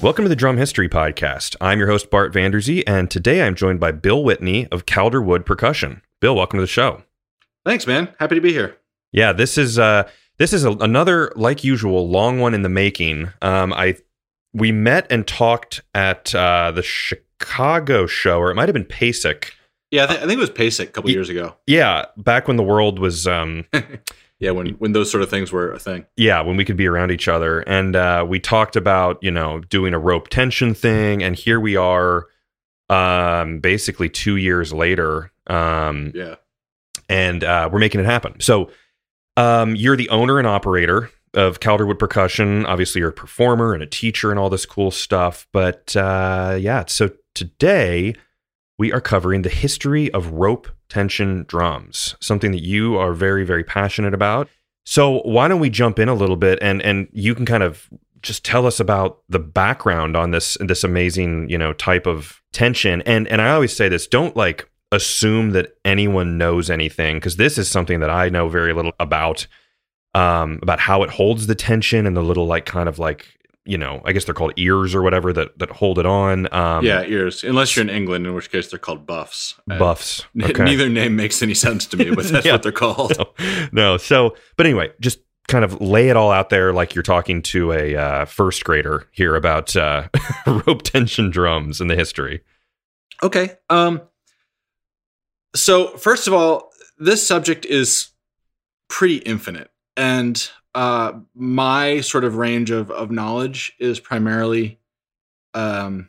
Welcome to the Drum History Podcast. I'm your host, Bart Vanderzee, and today I'm joined by Bill Whitney of Calderwood Percussion. Bill, welcome to the show. Thanks, man. Happy to be here. Yeah, this is uh, this is a, another, like usual, long one in the making. Um, I we met and talked at uh, the Chicago show, or it might have been PASIC. Yeah, I, th- I think it was PASIC a couple Y- years ago. Yeah, back when the world was um, Yeah, when when those sort of things were a thing. yeah, when we could be around each other. And uh, we talked about, you know, doing a rope tension thing. And here we are, um, basically two years later. Um, Yeah. and uh, we're making it happen. So um, you're the owner and operator of Calderwood Percussion. Obviously, you're a performer and a teacher and all this cool stuff. But uh, yeah, so today we are covering the history of rope tension drums, something that you are very, very passionate about. So why don't we jump in a little bit and and you can kind of just tell us about the background on this this amazing you know type of tension and and I always say this don't like assume that anyone knows anything because this is something that I know very little about um about how it holds the tension and the little like kind of like you know I guess they're called ears or whatever that that hold it on um yeah, ears. Unless you're in England, in which case they're called buffs. Buffs okay Neither name makes any sense to me, but that's Yeah. what they're called. no, no. So, but anyway, just kind of lay it all out there like you're talking to a uh, first grader here about uh, rope tension drums and the history. Okay. Um so first of all, this subject is pretty infinite. And uh my sort of range of of knowledge is primarily um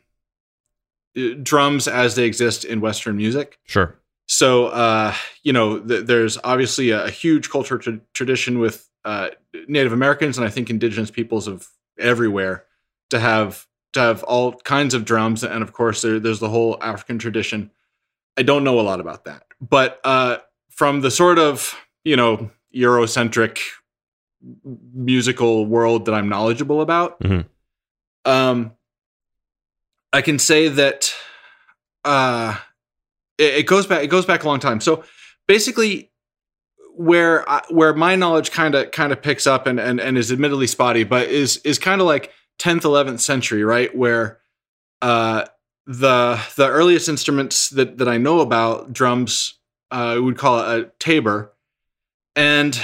drums as they exist in western music. Sure. So, uh, you know, th- there's obviously a, a huge cultural tra- tradition with uh, Native Americans and I think indigenous peoples of everywhere to have to have all kinds of drums, and of course, there, there's the whole African tradition. I don't know a lot about that, but uh, from the sort of you know Eurocentric musical world that I'm knowledgeable about, Mhm. um, I can say that uh, it, it goes back. It goes back a long time. So basically, where I, where my knowledge kind of kind of picks up and, and and is admittedly spotty, but is is kind of like 10th 11th century, right? Where uh, the the earliest instruments that that I know about drums, uh, we would call it a tabor, and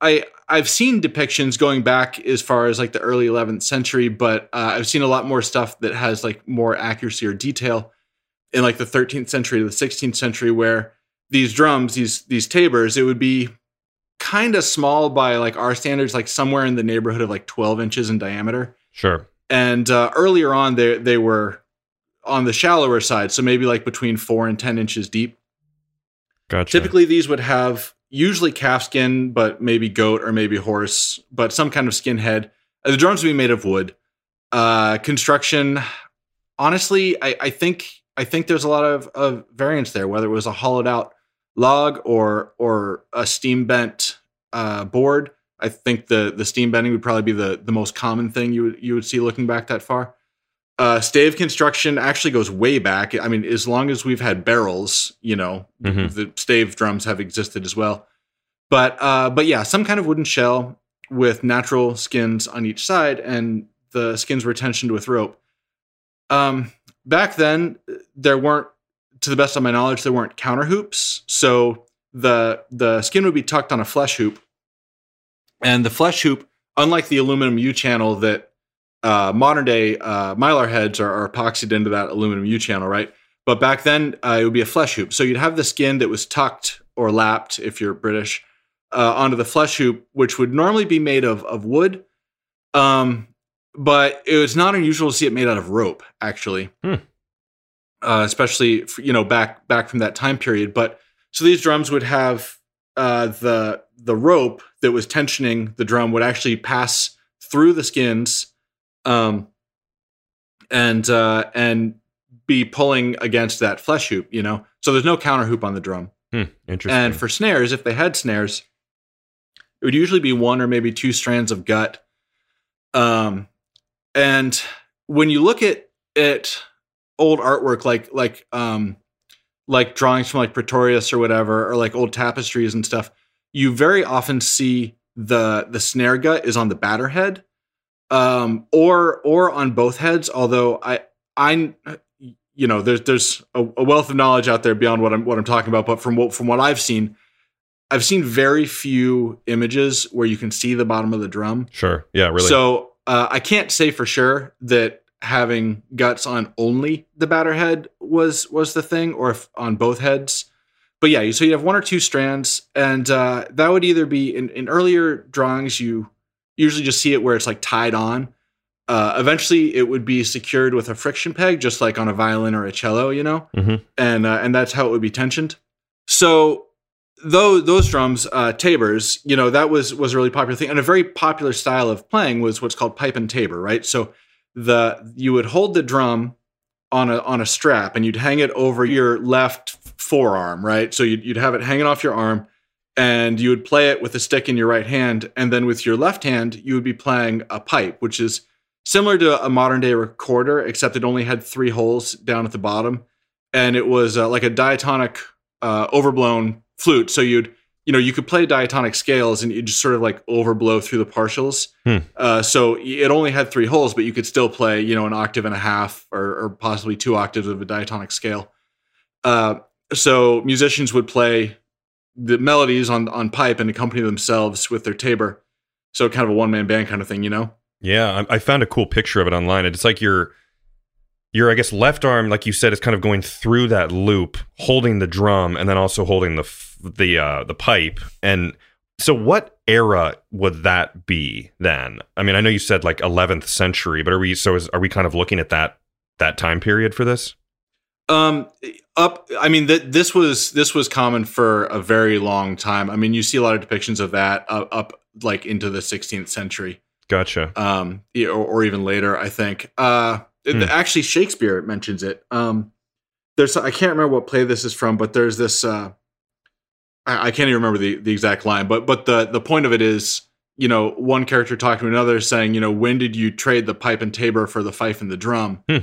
I I've seen depictions going back as far as like the early 11th century, but uh, I've seen a lot more stuff that has like more accuracy or detail in like the 13th century to the 16th century, where these drums, these these tabors, it would be kind of small by like our standards, like somewhere in the neighborhood of like 12 inches in diameter. Sure. And uh, earlier on, they they were on the shallower side, so maybe like between four and 10 inches deep. Gotcha. Typically, these would have usually calf skin, but maybe goat or maybe horse, but some kind of skin head. Uh, The drums would be made of wood. Uh, construction, honestly, I, I think I think there's a lot of, of variance there, whether it was a hollowed out log or or a steam bent uh, board. I think the the steam bending would probably be the the most common thing you would you would see looking back that far. Uh, stave construction actually goes way back. I mean, as long as we've had barrels, you know, Mhm. the stave drums have existed as well. But uh, but yeah, some kind of wooden shell with natural skins on each side, and the skins were tensioned with rope. Um, back then, there weren't, to the best of my knowledge, there weren't counter hoops. So the the skin would be tucked on a flesh hoop, and the flesh hoop, unlike the aluminum U channel that uh, modern day uh, mylar heads are, are epoxied into that aluminum U channel, right? But back then, uh, it would be a flesh hoop. So you'd have the skin that was tucked or lapped, if you're British, uh, onto the flesh hoop, which would normally be made of of wood. Um, but it was not unusual to see it made out of rope, actually, Hmm. uh, especially for, you know back back from that time period. But so these drums would have uh, the the rope that was tensioning the drum would actually pass through the skins, um, and uh, and be pulling against that flesh hoop. You know, so there's no counter hoop on the drum. Hmm, interesting. And for snares, if they had snares, it would usually be one or maybe two strands of gut. Um, and when you look at at old artwork, like like um, like drawings from like Praetorius or whatever, or like old tapestries and stuff, you very often see the the snare gut is on the batter head. Um, or or on both heads. Although I I you know there's there's a, a, wealth of knowledge out there beyond what I'm what I'm talking about. But from what from what I've seen, I've seen very few images where you can see the bottom of the drum. Sure. Yeah. Really. So uh, I can't say for sure that having guts on only the batter head was was the thing, or if on both heads. But yeah, so you have one or two strands, and uh, that would either be in, in earlier drawings. You usually just see it where it's like tied on. Uh, eventually, it would be secured with a friction peg, just like on a violin or a cello, you know, Mhm. and uh, and that's how it would be tensioned. So, though those drums, uh, tabors, you know, that was was a really popular thing, and a very popular style of playing was what's called pipe and tabor, right? So the you would hold the drum on a on a strap, and you'd hang it over your left forearm, right? So you'd you'd have it hanging off your arm, and you would play it with a stick in your right hand, and then with your left hand, you would be playing a pipe, which is similar to a modern day recorder, except it only had three holes down at the bottom, and it was uh, like a diatonic uh, overblown flute. So you'd you know you could play diatonic scales, and you just sort of like overblow through the partials. Hmm. Uh, so it only had three holes, but you could still play you know an octave and a half, or, or possibly two octaves of a diatonic scale. Uh, so musicians would play the melodies on on pipe and accompany themselves with their tabor. So kind of a one man band kind of thing, you know. Yeah, I, I found a cool picture of it online. It's like your your I guess left arm, like you said, is kind of going through that loop, holding the drum, and then also holding the the uh, the pipe. And so, what era would that be then? I mean, I know you said like 11th century, but are we so? Is, are we kind of looking at that that time period for this? Um, up. I mean, th- this was this was common for a very long time. I mean, you see a lot of depictions of that uh, up like into the 16th century, Gotcha. um, or, or even later. I think. Uh, Hmm. actually, Shakespeare mentions it. Um, there's I can't remember what play this is from, but there's this. Uh, I, I can't even remember the the exact line, but but the the point of it is. You know, one character talking to another saying, you know, when did you trade the pipe and tabor for the fife and the drum? Hmm.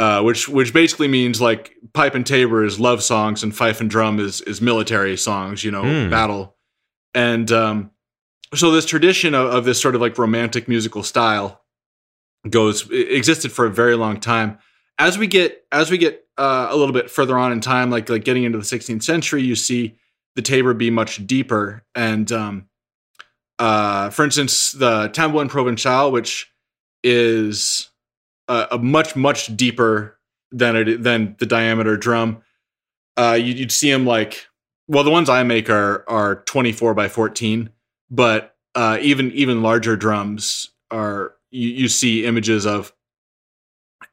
Uh, which which basically means like pipe and tabor is love songs and fife and drum is is military songs, you know, Hmm. battle. And um, so this tradition of, of this sort of like romantic musical style goes existed for a very long time. As we get as we get uh, a little bit further on in time, like like getting into the 16th century, you see the tabor be much deeper. And um, uh, for instance, the tambourine provençal, which is a, a much much deeper than it than the diameter drum. Uh, you, you'd see them like well, the ones I make are are 24 by 14, but uh, even even larger drums are you, you see images of,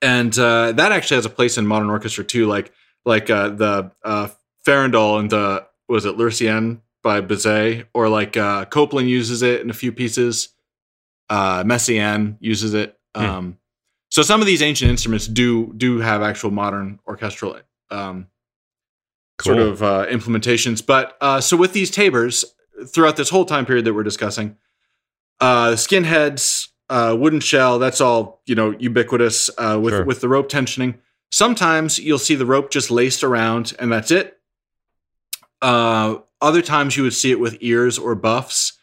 and uh, that actually has a place in modern orchestra too, like like uh, the uh, Farandole and the was it L'Arlésienne by Bizet, or like uh, Copland uses it in a few pieces. Uh, Messiaen uses it. Hmm. Um, so some of these ancient instruments do do have actual modern orchestral um, sort of uh, implementations. But uh, so with these tabors, throughout this whole time period that we're discussing, uh, skinheads, uh, wooden shell, that's all you know ubiquitous uh, with Sure. with the rope tensioning. Sometimes you'll see the rope just laced around, and that's it. Uh, other times you would see it with ears or buffs.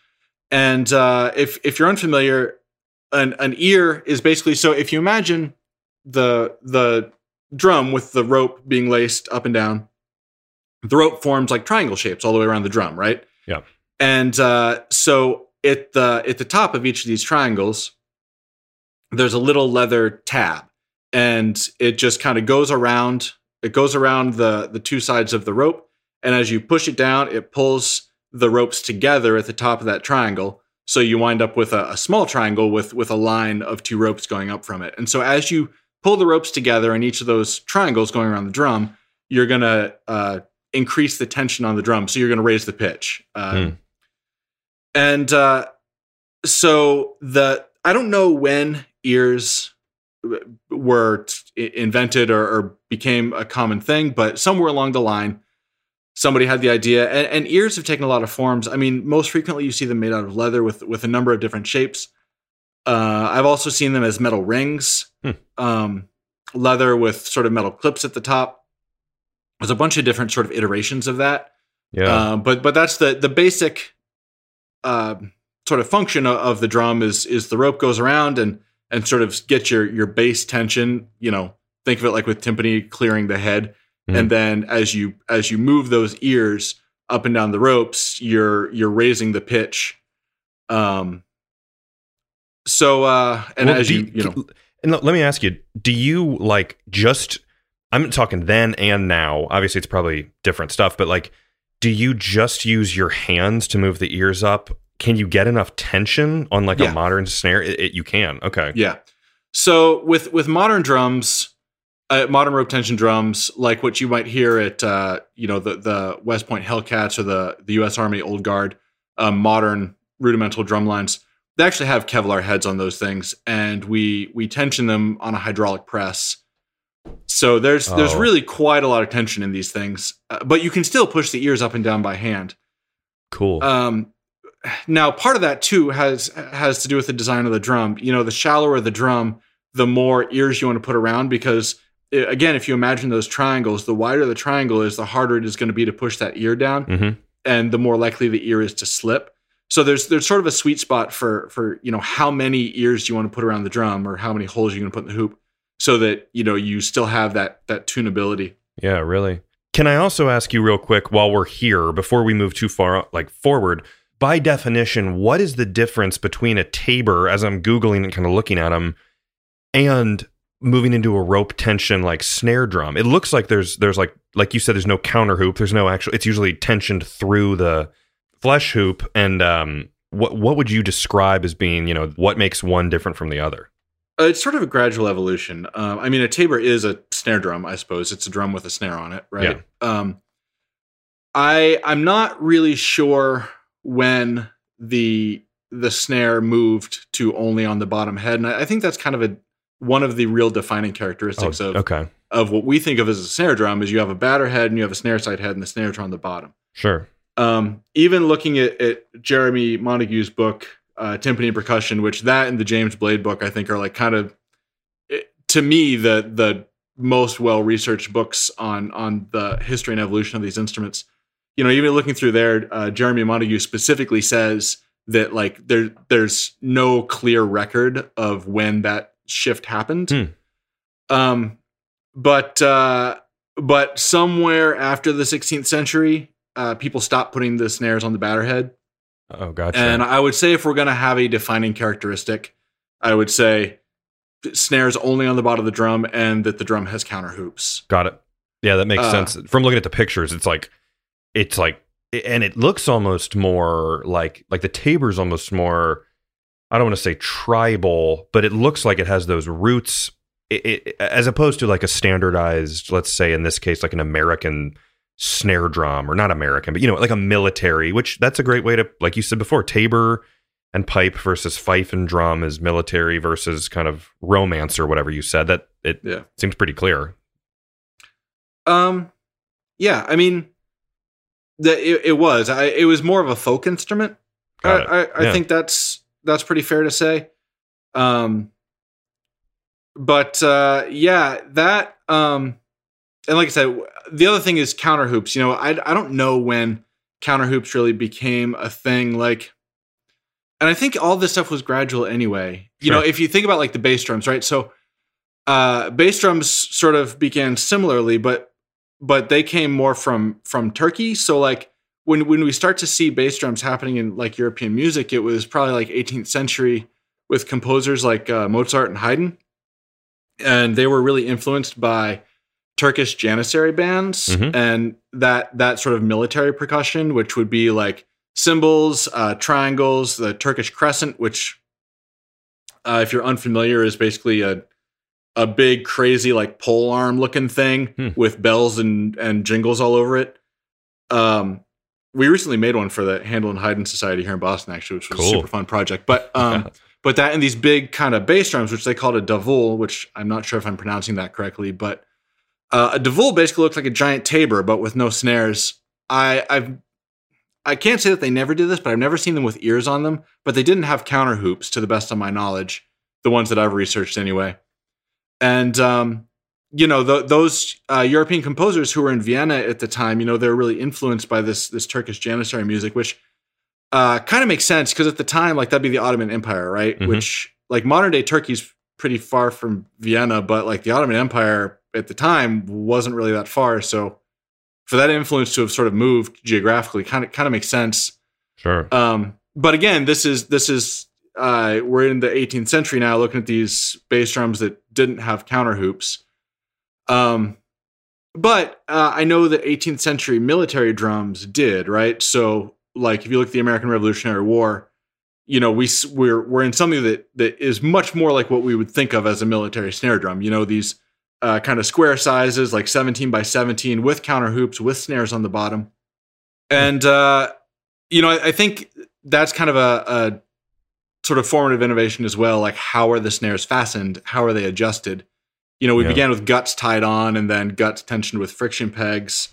And uh, if if you're unfamiliar, an an ear is basically so. If you imagine the the drum with the rope being laced up and down, the rope forms like triangle shapes all the way around the drum, right? Yeah. And uh, so at the at the top of each of these triangles, there's a little leather tab, and it just kind of goes around. It goes around the the two sides of the rope, and as you push it down, it pulls the ropes together at the top of that triangle. So you wind up with a, a small triangle with with a line of two ropes going up from it. And so as you pull the ropes together in each of those triangles going around the drum, you're gonna uh, increase the tension on the drum. So you're gonna raise the pitch. Uh, Hmm. And uh, so the I don't know when ears were t- invented or, or became a common thing, but somewhere along the line, somebody had the idea. And, and ears have taken a lot of forms. I mean, most frequently you see them made out of leather with with a number of different shapes. Uh, I've also seen them as metal rings, Hmm. um, leather with sort of metal clips at the top. There's a bunch of different sort of iterations of that. Yeah. Um, but but that's the the basic uh, sort of function of, of the drum is is the rope goes around and and sort of get your your bass tension. You know, think of it like with timpani clearing the head, Mhm. and then as you as you move those ears up and down the ropes, you're you're raising the pitch. Um. So uh, and Well, as do you you know, and let let me ask you: Do you like just? I'm talking then and now. Obviously, it's probably different stuff, but like, do you just use your hands to move the ears up? Can you get enough tension on like Yeah. a modern snare? It, it- you can. Okay. Yeah. So with with modern drums, uh, modern rope tension drums, like what you might hear at uh, you know the the West Point Hellcats or the the U.S. Army Old Guard, um, modern rudimental drum lines, they actually have Kevlar heads on those things, and we we tension them on a hydraulic press. So there's there's Oh. really quite a lot of tension in these things, uh, but you can still push the ears up and down by hand. Cool. Um, now, part of that too has has to do with the design of the drum. You know, the shallower the drum, the more ears you want to put around because, again, if you imagine those triangles, the wider the triangle is, the harder it is going to be to push that ear down, hmm and the more likely the ear is to slip. So there's there's sort of a sweet spot for for you know how many ears you want to put around the drum or how many holes you're going to put in the hoop, so that you know you still have that that tunability. Yeah, really. Can I also ask you real quick while we're here, before we move too far like forward, by definition, what is the difference between a tabor, as I'm Googling and kind of looking at them, and moving into a rope tension like snare drum? It looks like there's there's like like you said, there's no counter hoop. There's no actual it's usually tensioned through the flesh hoop. And um what what would you describe as being, you know, what makes one different from the other? Uh, it's sort of a gradual evolution. Um, I mean, a tabor is a snare drum, I suppose. It's a drum with a snare on it, right? Um, I I'm not really sure when the the snare moved to only on the bottom head, and I, I think that's kind of a one of the real defining characteristics of Oh, okay. of what we think of as a snare drum is you have a batter head and you have a snare side head, and the snares are on the bottom. Sure. Um, even looking at, at Jeremy Montagu's book, uh, Timpani and Percussion, which that and the James Blade book, I think are like kind of, it- to me, the the most well researched books on on the history and evolution of these instruments. You know, even looking through there, uh, Jeremy Montagu specifically says that like there there's no clear record of when that shift happened. Hmm. Um, but uh, but somewhere after the 16th century, uh, people stopped putting the snares on the batter head. Oh, gotcha. And I would say if we're going to have a defining characteristic, I would say snares only on the bottom of the drum and that the drum has counter hoops. Got it. Yeah, that makes Uh, sense. From looking at the pictures, it's like it's like and it looks almost more like like the tabor's almost more I don't want to say tribal, but it looks like it has those roots it, it, as opposed to like a standardized, let's say in this case like an American snare drum or not American, but you know, like a military, which that's a great way to like you said before, tabor and pipe versus fife and drum is military versus kind of romance or whatever you said. That it Yeah. seems pretty clear. Um, yeah, I mean, the, it, it was. I, it was more of a folk instrument. I, I, I Yeah. think that's that's pretty fair to say. Um, but uh, yeah, that um, and like I said, the other thing is counter hoops. You know, I I don't know when counter hoops really became a thing. Like, and I think all this stuff was gradual anyway. You know, if you think about like the bass drums, right? So, uh, bass drums sort of began similarly, but but they came more from from Turkey. So like when when we start to see bass drums happening in like European music, it was probably like 18th century with composers like uh, Mozart and Haydn, and they were really influenced by Turkish Janissary bands Mhm. and that that sort of military percussion, which would be like cymbals, uh, triangles, the Turkish crescent, which uh, if you're unfamiliar is basically a a big crazy like pole arm looking thing Hmm. with bells and and jingles all over it. Um, we recently made one for the Handel and Haydn Society here in Boston, actually, which was Cool. a super fun project. But um, but that and these big kind of bass drums, which they called a davul, which I'm not sure if I'm pronouncing that correctly, but uh, a davul basically looks like a giant tabor, but with no snares. I I've I can't say that they never did this, but I've never seen them with ears on them. But they didn't have counter hoops, to the best of my knowledge, the ones that I've researched anyway. And um, you know, th- those uh, European composers who were in Vienna at the time, you know, they were really influenced by this this Turkish Janissary music, which uh, kind of makes sense because at the time, like that'd be the Ottoman Empire, right? Mhm. Which like modern day Turkey's pretty far from Vienna, but like the Ottoman Empire at the time wasn't really that far. So for that influence to have sort of moved geographically, kind of kind of makes sense. Sure. Um, but again, this is this is uh, we're in the 18th century now, looking at these bass drums that didn't have counter hoops. Um, but uh, I know that 18th century military drums did, right? So, like, if you look at the American Revolutionary War, you know, we we're we're in something that that is much more like what we would think of as a military snare drum. You know, these uh, kind of square sizes, like 17 by 17, with counter hoops, with snares on the bottom, and uh, you know, I, I think that's kind of a, a sort of formative innovation as well. Like, how are the snares fastened? How are they adjusted? You know, we Yeah. began with guts tied on, and then guts tensioned with friction pegs,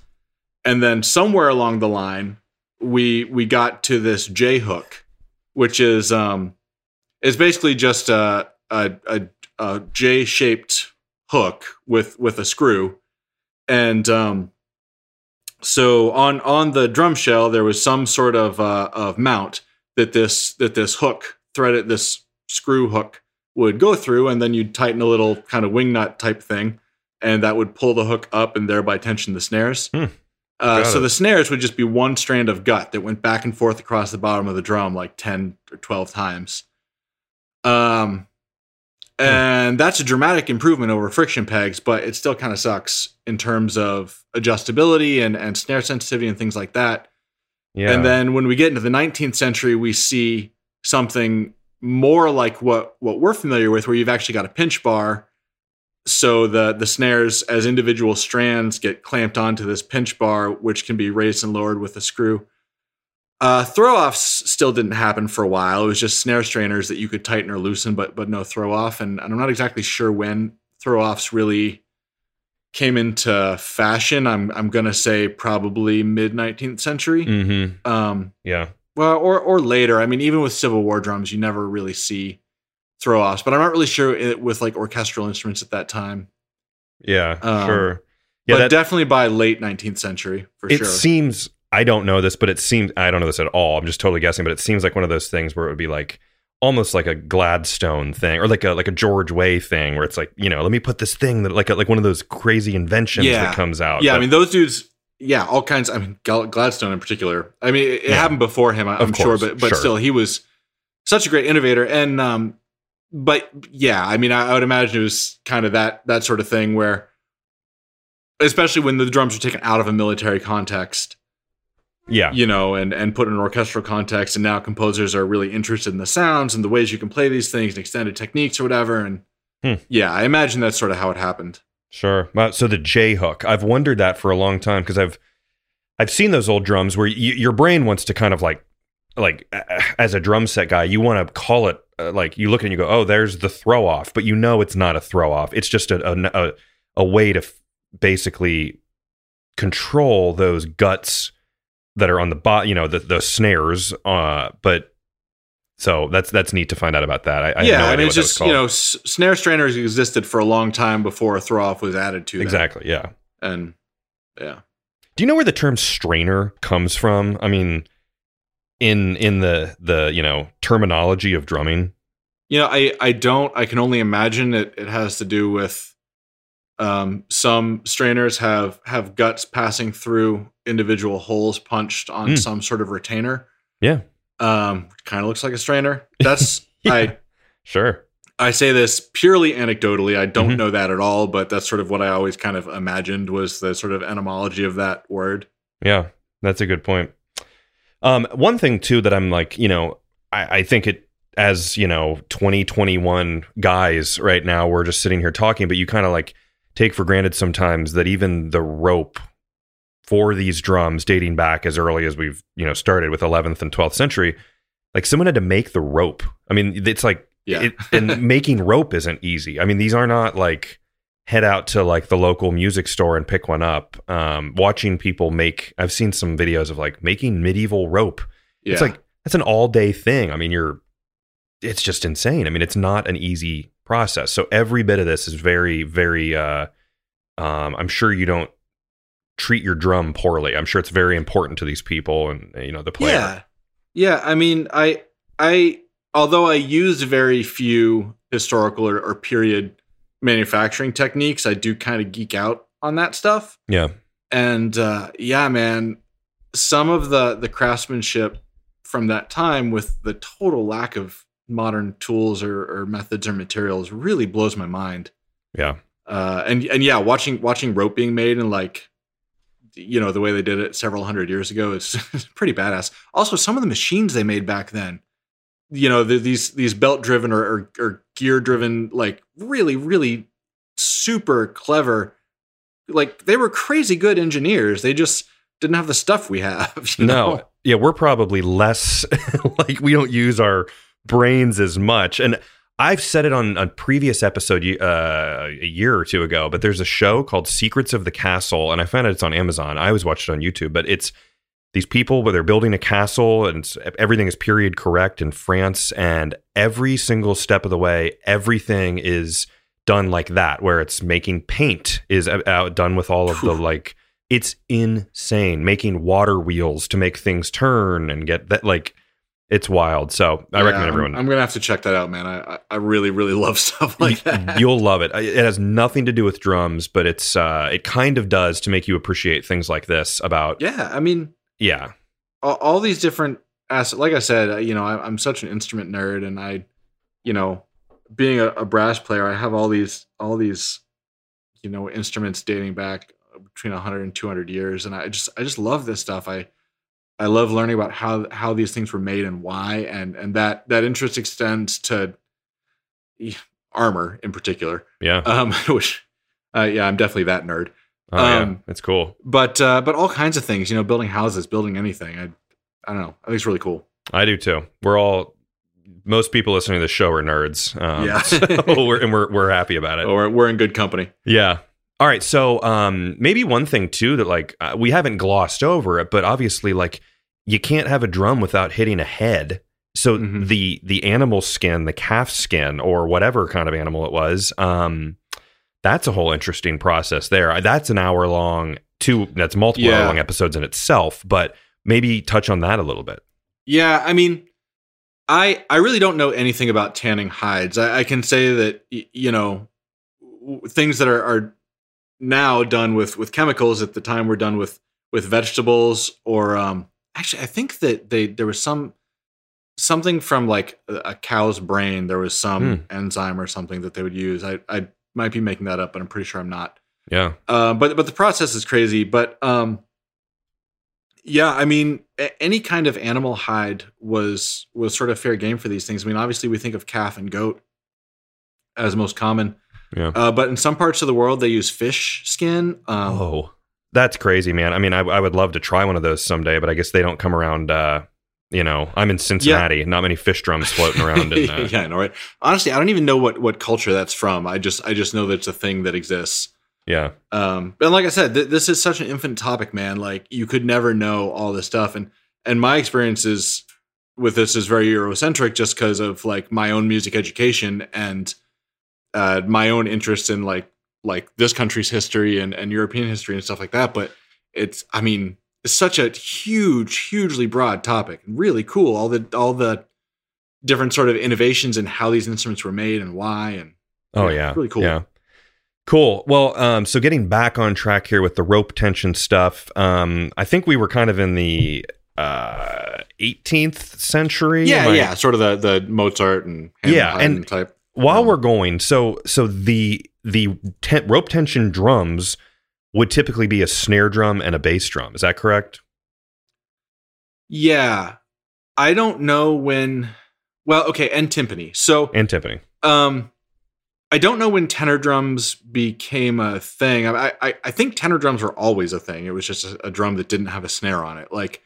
and then somewhere along the line, we we got to this J hook, which is um is basically just a a, a, a J shaped hook with with a screw, and um so on on the drum shell there was some sort of uh, of mount that this that this hook threaded this screw hook would go through, and then you'd tighten a little kind of wing nut type thing, and that would pull the hook up and thereby tension the snares. Hmm. Uh, so it. the snares would just be one strand of gut that went back and forth across the bottom of the drum like 10 or 12 times. Um, and that's a dramatic improvement over friction pegs, but it still kind of sucks in terms of adjustability and, and snare sensitivity and things like that. Yeah. And then when we get into the 19th century, we see something more like what what we're familiar with, where you've actually got a pinch bar. So the the snares as individual strands get clamped onto this pinch bar, which can be raised and lowered with a screw. Uh, throw offs still didn't happen for a while. It was just snare strainers that you could tighten or loosen, but but no throw off. And, and I'm not exactly sure when throw offs really came into fashion. I'm I'm gonna say probably mid 19th century. mm-hmm. Um, Yeah. Well, or or later. I mean, even with Civil War drums, you never really see throw offs. But I'm not really sure it, with like orchestral instruments at that time. Yeah. Um, sure. Yeah. but That, definitely by late 19th century for it sure. It seems I don't know this, but it seems I don't know this at all. I'm just totally guessing, but it seems like one of those things where it would be like almost like a Gladstone thing or like a like a George Way thing where it's like, you know, let me put this thing that like a, like one of those crazy inventions Yeah. that comes out. yeah, I mean those dudes. Yeah, all kinds. I mean Gladstone in particular. I mean, it, Yeah. happened before him. I'm sure, but but sure. still, he was such a great innovator. And um, but yeah, I mean, I, I would imagine it was kind of that that sort of thing where, especially when the drums are taken out of a military context, yeah. you know, and and put in an orchestral context, and now composers are really interested in the sounds and the ways you can play these things and extended techniques or whatever. And Hmm. yeah, I imagine that's sort of how it happened. Sure. Well, So the J hook, I've wondered that for a long time because I've I've seen those old drums where your brain wants to kind of like like uh, as a drum set guy, you want to call it uh, like you look at and you go, oh, there's the throw off, but you know it's not a throw off. It's just a a, a, a way to f- basically control those guts that are on the bot, you know, the the snares. Uh, but so that's that's neat to find out about that. I, I yeah, no I mean, it's just you know, s- snare strainers existed for a long time before a throw off was added to them. exactly, yeah. and yeah, Do you know where the term strainer comes from? I mean, in in the the you know terminology of drumming. you know, I I don't. I can only imagine it. It has to do with um, some strainers have have guts passing through individual holes punched on Hmm. some sort of retainer. Yeah. Um, kind of looks like a strainer. That's Yeah. I Sure. I say this purely anecdotally. I don't Mhm. know that at all, but that's sort of what I always kind of imagined was the sort of etymology of that word. Yeah, that's a good point. Um, one thing too that I'm like, you know, I, I think it as you know, 2021 guys right now, we're just sitting here talking, but you kind of like take for granted sometimes that even the rope for these drums dating back as early as we've you know started with 11th and 12th century like someone had to make the rope. I mean it's like Yeah. it, and making rope isn't easy. I mean these are not like head out to like the local music store and pick one up. Um watching people make i've seen some videos of like making medieval rope. Yeah. it's like that's an all day thing. I mean you're it's just insane. I mean it's not an easy process. So every bit of this is very very uh um i'm sure you don't treat your drum poorly i'm sure it's very important to these people and you know the player Yeah. Yeah, I mean, I I although I use very few historical or, or period manufacturing techniques, I do kind of geek out on that stuff. Yeah. And uh, yeah, man, some of the the craftsmanship from that time with the total lack of modern tools or, or methods or materials really blows my mind. Yeah. Uh, and and yeah, watching watching rope being made and like you know the way they did it several hundred years ago is pretty badass. Also, some of the machines they made back then, you know, the, these these belt driven or, or, or gear driven, like really really super clever. Like they were crazy good engineers. They just didn't have the stuff we have. you know? No. Yeah, we're probably less like we don't use our brains as much. And I've said it on a previous episode uh, a year or two ago, but there's a show called Secrets of the Castle, and I found out it's on Amazon. I always watched it on YouTube, but it's these people where they're building a castle and everything is period correct in France, and every single step of the way, everything is done like that, where it's making paint is out done with all of the like. It's insane making water wheels to make things turn and get that like it's wild. So I Yeah, recommend I'm- everyone. I'm, gonna have to check that out, man. I I- really really love stuff like that. You'll love it. It has nothing to do with drums, but it's uh, it kind of does to make you appreciate things like this. About yeah, I mean, yeah, all, all these different assets. Like I said, you know, I, I'm such an instrument nerd, and I, you know, being a, a brass player, I have all these all these, you know, instruments dating back between 100 and 200 years, and I just I just love this stuff. I I love learning about how how these things were made and why, and and that that interest extends to armor in particular. yeah, Um, which, uh, yeah, I'm definitely that nerd. oh, yeah, um, it's cool. But uh, but all kinds of things, you know, building houses, building anything. I I don't know. I think it's really cool. I do too. We're all most people listening to the show are nerds. Um, Yeah. so we're, and we're we're happy about it. Or we're in good company. Yeah. All right. So um, maybe one thing too that like uh, we haven't glossed over it, but obviously like you can't have a drum without hitting a head. So Mhm. the the animal skin, the calf skin, or whatever kind of animal it was, um, that's a whole interesting process there. That's an hour long. Two. That's multiple Yeah. hour long episodes in itself. But maybe touch on that a little bit. Yeah, I mean, I I really don't know anything about tanning hides. I, I can say that you know things that are, are now done with with chemicals at the time were done with with vegetables or um actually I think that they there was some something from like a, cow's brain there was some enzyme or something that they would use. I I might be making that up, but I'm pretty sure I'm not. Yeah. Uh, but but the process is crazy. But um, yeah, I mean, any kind of animal hide was was sort of fair game for these things. I mean, obviously, we think of calf and goat as most common, Yeah. uh, but in some parts of the world, they use fish skin. Um, oh, that's crazy, man. I mean, I, I would love to try one of those someday, but I guess they don't come around. Uh, you know, I'm in Cincinnati. Not many fish drums floating around. In, uh, yeah, know, right? Honestly, I don't even know what what culture that's from. I just I just know that it's a thing that exists. yeah. Um, and like I said, th- this is such an infant topic, man. Like you could never know all this stuff, and and my experiences with this is very Eurocentric, just because of like my own music education and uh, my own interest in like like this country's history and and European history and stuff like that. But it's, I mean, it's such a huge, hugely broad topic, really cool. All the all the different sort of innovations and how these instruments were made and why and Oh Yeah, yeah, really cool. Yeah, cool. Well, um, so getting back on track here with the rope tension stuff, um, I think we were kind of in the uh, 18th century. yeah, I- yeah, sort of the the Mozart and Haydn Yeah, and- type. While Um, we're going, so so the the ten- rope tension drums would typically be a snare drum and a bass drum. Is that correct? Yeah, I don't know when. Well, okay, and timpani. So, And timpani. um, I don't know when tenor drums became a thing. I I, I think tenor drums were always a thing. It was just a, a drum that didn't have a snare on it, like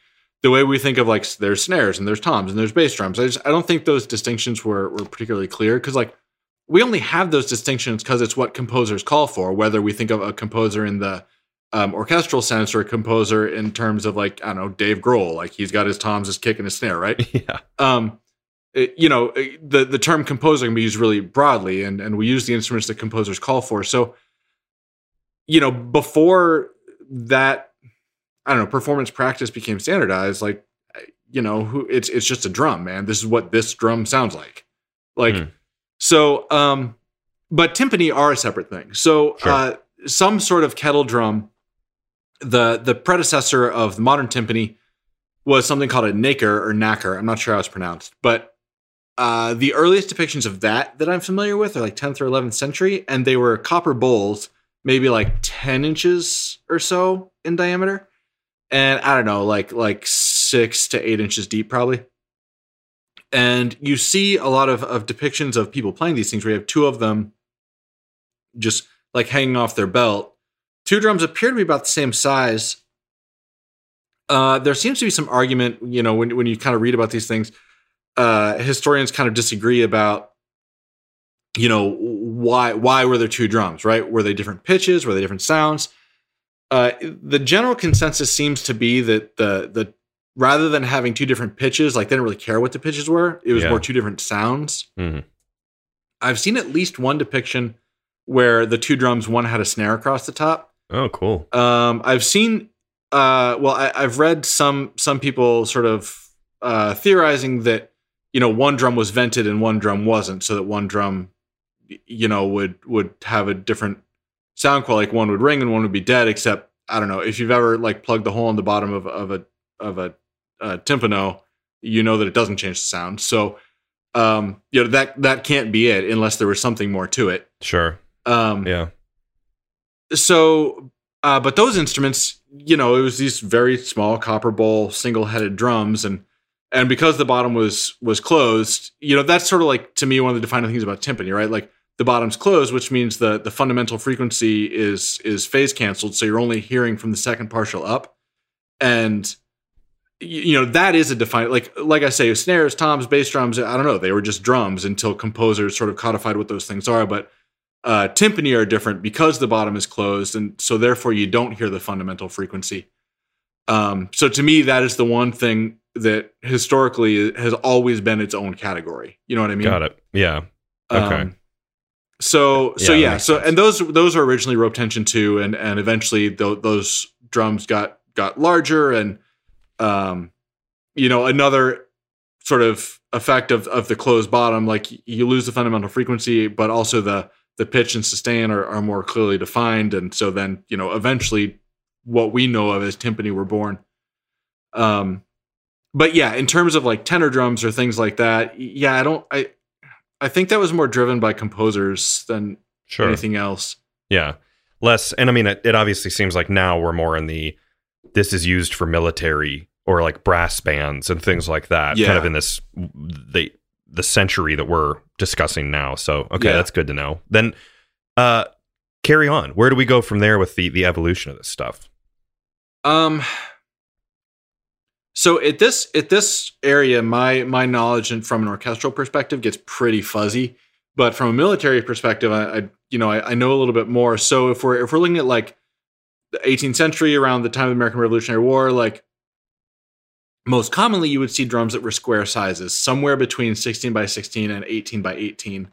the way we think of like there's snares and there's toms and there's bass drums. I just I don't think those distinctions were were particularly clear because like we only have those distinctions because it's what composers call for. Whether we think of a composer in the um, orchestral sense or a composer in terms of like I don't know Dave Grohl, like he's got his toms, his kick, and his snare, right? yeah. um, it- you know, the the term composer can be used really broadly, and and we use the instruments that composers call for. So, you know, before that, I don't know, performance practice became standardized. Like, you know, who it's it's just a drum, man. This is what this drum sounds like. Like Hmm. so um but timpani are a separate thing. So Sure. uh some sort of kettle drum the the predecessor of the modern timpani was something called a naker or knacker. I'm not sure how it's pronounced, but uh, the earliest depictions of that that I'm familiar with are like 10th or 11th century, and they were copper bowls, maybe like 10 inches or so in diameter, and I don't know, like like six to eight inches deep, probably. And you see a lot of, of depictions of people playing these things where you have two of them just like hanging off their belt. Two drums appear to be about the same size. Uh, there seems to be some argument, you know, when when you kind of read about these things, uh, historians kind of disagree about, you know, why why were there two drums, right? Were they different pitches? Were they different sounds? Uh, the general consensus seems to be that the the rather than having two different pitches, like they didn't really care what the pitches were. It was Yeah. more two different sounds. Mhm. I've seen at least one depiction where the two drums, one had a snare across the top. Oh, cool. Um, I've seen, uh, well, I, I've read some some people sort of uh, theorizing that you know one drum was vented and one drum wasn't, so that one drum, you know, would would have a different sound quality. Like one would ring and one would be dead. Except I don't know if you've ever like plugged the hole in the bottom of of a of a, uh timpano, you know that it doesn't change the sound. So. Um, you know that that can't be it unless there was something more to it. Sure. Um, Yeah. so uh, but those instruments you know it was these very small copper bowl single headed drums and and because the bottom was was closed you know that's sort of like to me one of the defining things about timpani right like the bottom's closed which means the the fundamental frequency is is phase canceled so you're only hearing from the second partial up and you know that is a defined like like i say snares toms bass drums i don't know they were just drums until composers sort of codified what those things are but uh, timpani are different because the bottom is closed, and so therefore you don't hear the fundamental frequency. Um, so to me, that is the one thing that historically has always been its own category. You know what I mean? Got it. Yeah. Okay. Um, so so Yeah, yeah, so sense. and those those are originally rope tension two, and and eventually tho- those drums got got larger, and um, you know another sort of effect of of the closed bottom, like you lose the fundamental frequency, but also the the pitch and sustain are, are more clearly defined, and so then you know eventually what we know of as timpani were born. Um, but yeah, in terms of like tenor drums or things like that, yeah, I don't I. I think that was more driven by composers than Sure. anything else. Yeah. Less, and I mean, it, it obviously seems like now we're more in the this is used for military or like brass bands and things like that. Yeah. Kind of in this the the century that we're discussing now. So okay, Yeah. that's good to know. Then, uh, carry on. Where do we go from there with the the evolution of this stuff? Um so at this at this area my my knowledge and from an orchestral perspective gets pretty fuzzy, but from a military perspective I, I you know I, I know a little bit more. So if we're if we're looking at like the 18th century around the time of the American Revolutionary War like most commonly you would see drums that were square sizes, somewhere between 16 by 16 and 18 by 18.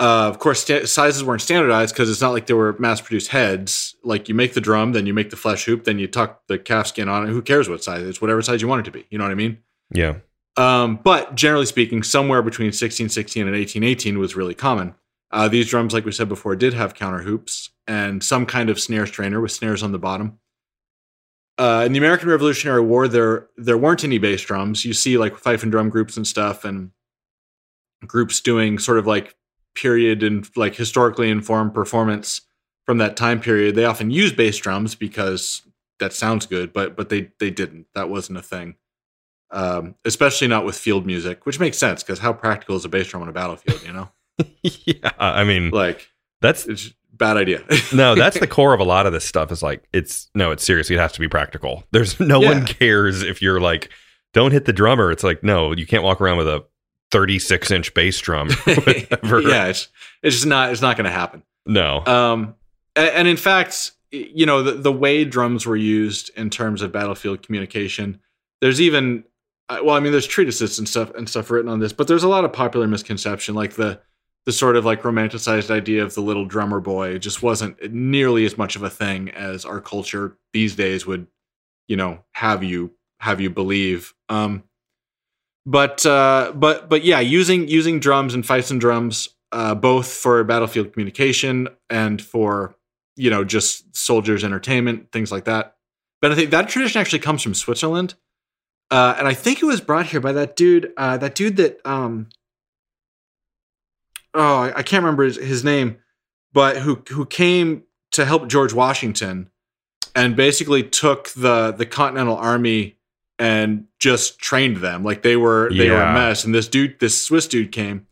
Uh, of course, sta- sizes weren't standardized because it's not like there were mass-produced heads. Like you make the drum, then you make the flesh hoop, then you tuck the calf skin on it. Who cares what size? It's whatever size you want it to be. You know what I mean? Yeah. Um, but generally speaking, somewhere between 1616 and 1818 was really common. Uh, these drums, like we said before, did have counter hoops and some kind of snare strainer with snares on the bottom. Uh, in the American Revolutionary War, there there weren't any bass drums. You see like fife and drum groups and stuff, and groups doing sort of like period and like historically informed performance from that time period. They often use bass drums because that sounds good, but but they they didn't. That wasn't a thing um, especially not with field music, which makes sense because how practical is a bass drum on a battlefield? You know, yeah. I mean, like that's it's a bad idea. no, that's the core of a lot of this stuff. Is like it's no, it's seriously. It has to be practical. There's no Yeah. one cares if you're like, don't hit the drummer. It's like no, you can't walk around with a 36 inch bass drum. yeah, it's it's just not it's not going to happen. No. Um, and, in fact, you know the the way drums were used in terms of battlefield communication. There's even uh, well, I mean, there's treatises and stuff and stuff written on this, but there's a lot of popular misconception, like the the sort of like romanticized idea of the little drummer boy just wasn't nearly as much of a thing as our culture these days would, you know, have you have you believe. Um, but uh, but but yeah, using using drums and fifes and drums uh, both for battlefield communication and for you know just soldiers entertainment things like that. But I think that tradition actually comes from Switzerland, uh, and I think it was brought here by that dude uh, that dude that um oh I, can't remember his, his name, but who who came to help George Washington and basically took the the Continental Army and just trained them like they were they were a mess. And this dude, this Swiss dude, came.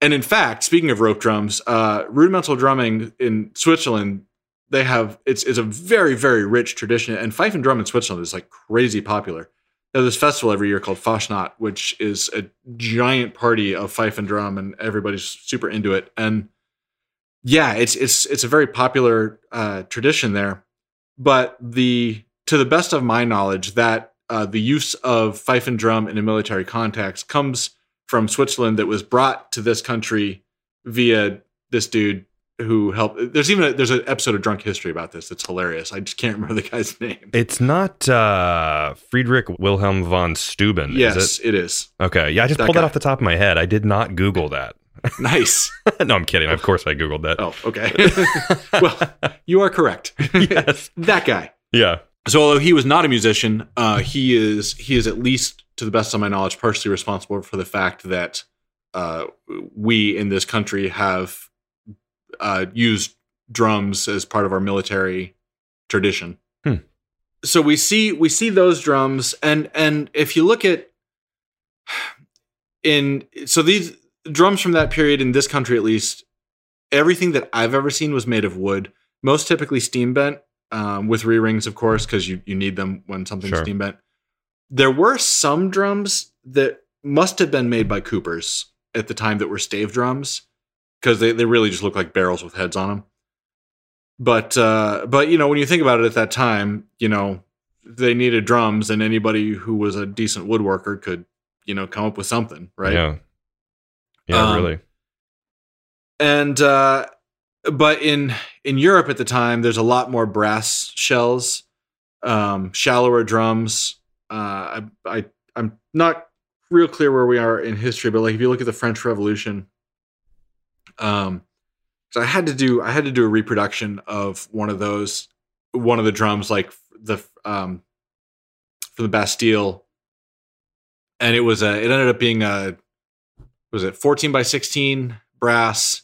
And in fact, speaking of rope drums, uh, rudimental drumming in Switzerland, they have it's it's a very very rich tradition. And fife and drum in Switzerland is like crazy popular. Have this festival every year called Fastnacht, which is a giant party of fife and drum, and everybody's super into it. And yeah, it's it's it's a very popular uh, tradition there. But the to the best of my knowledge, that uh, the use of fife and drum in a military context comes from Switzerland that was brought to this country via this dude who helped. There's even a, there's an episode of Drunk History about this. That's hilarious. I just can't remember the guy's name. It's not uh, Friedrich Wilhelm von Steuben, yes, is it is. Okay. Yeah, I just That pulled that off the top of my head. I did not Google that. Nice. no, I'm kidding. Of course I Googled that. Oh, okay. well, you are correct. yes. that guy. Yeah. So although he was not a musician, uh, he is he is at least, to the best of my knowledge, partially responsible for the fact that uh, we in this country have uh, used drums as part of our military tradition. Hmm. So we see we see those drums, and and if you look at in so these drums from that period in this country at least, everything that I've ever seen was made of wood, most typically steam bent um, with re rings, of course, because you, you need them when something's Sure. steam bent. There were some drums that must have been made by Coopers at the time that were stave drums because they, they really just look like barrels with heads on them. But uh, but you know when you think about it at that time, you know they needed drums, and anybody who was a decent woodworker could you know come up with something, right? Yeah. Yeah, Um, really. and uh but in in Europe at the time there's a lot more brass shells um shallower drums uh I, I I'm not real clear where we are in history but like if you look at the French Revolution um so I had to do I had to do a reproduction of one of those one of the drums like the um for the Bastille and it was a it ended up being a was it 14 by 16 brass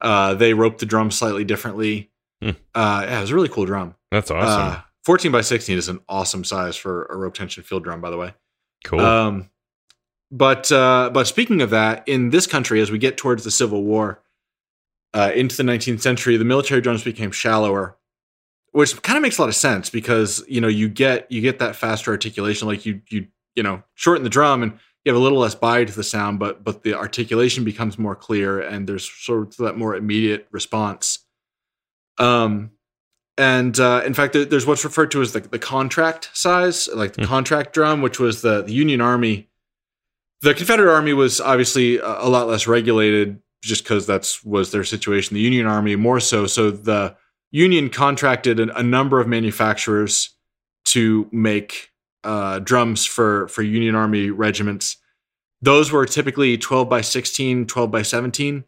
uh they roped the drum slightly differently Hmm. uh yeah, it was a really cool drum That's awesome. uh 14 by 16 is an awesome size for a rope tension field drum by the way cool. um but uh but speaking of that in this country as we get towards the civil war uh into the 19th century the military drums became shallower which kind of makes a lot of sense because you know you get you get that faster articulation like you you you know shorten the drum and you have a little less body to the sound but but the articulation becomes more clear and there's sort of that more immediate response um and uh, in fact there's what's referred to as the, the contract size like the Hmm. contract drum which was the, the union army. The confederate army was obviously a, a lot less regulated just because that's was their situation. The union army more so. So the union contracted a, a number of manufacturers to make uh, drums for for union army regiments. Those were typically 12 by 16 12 by 17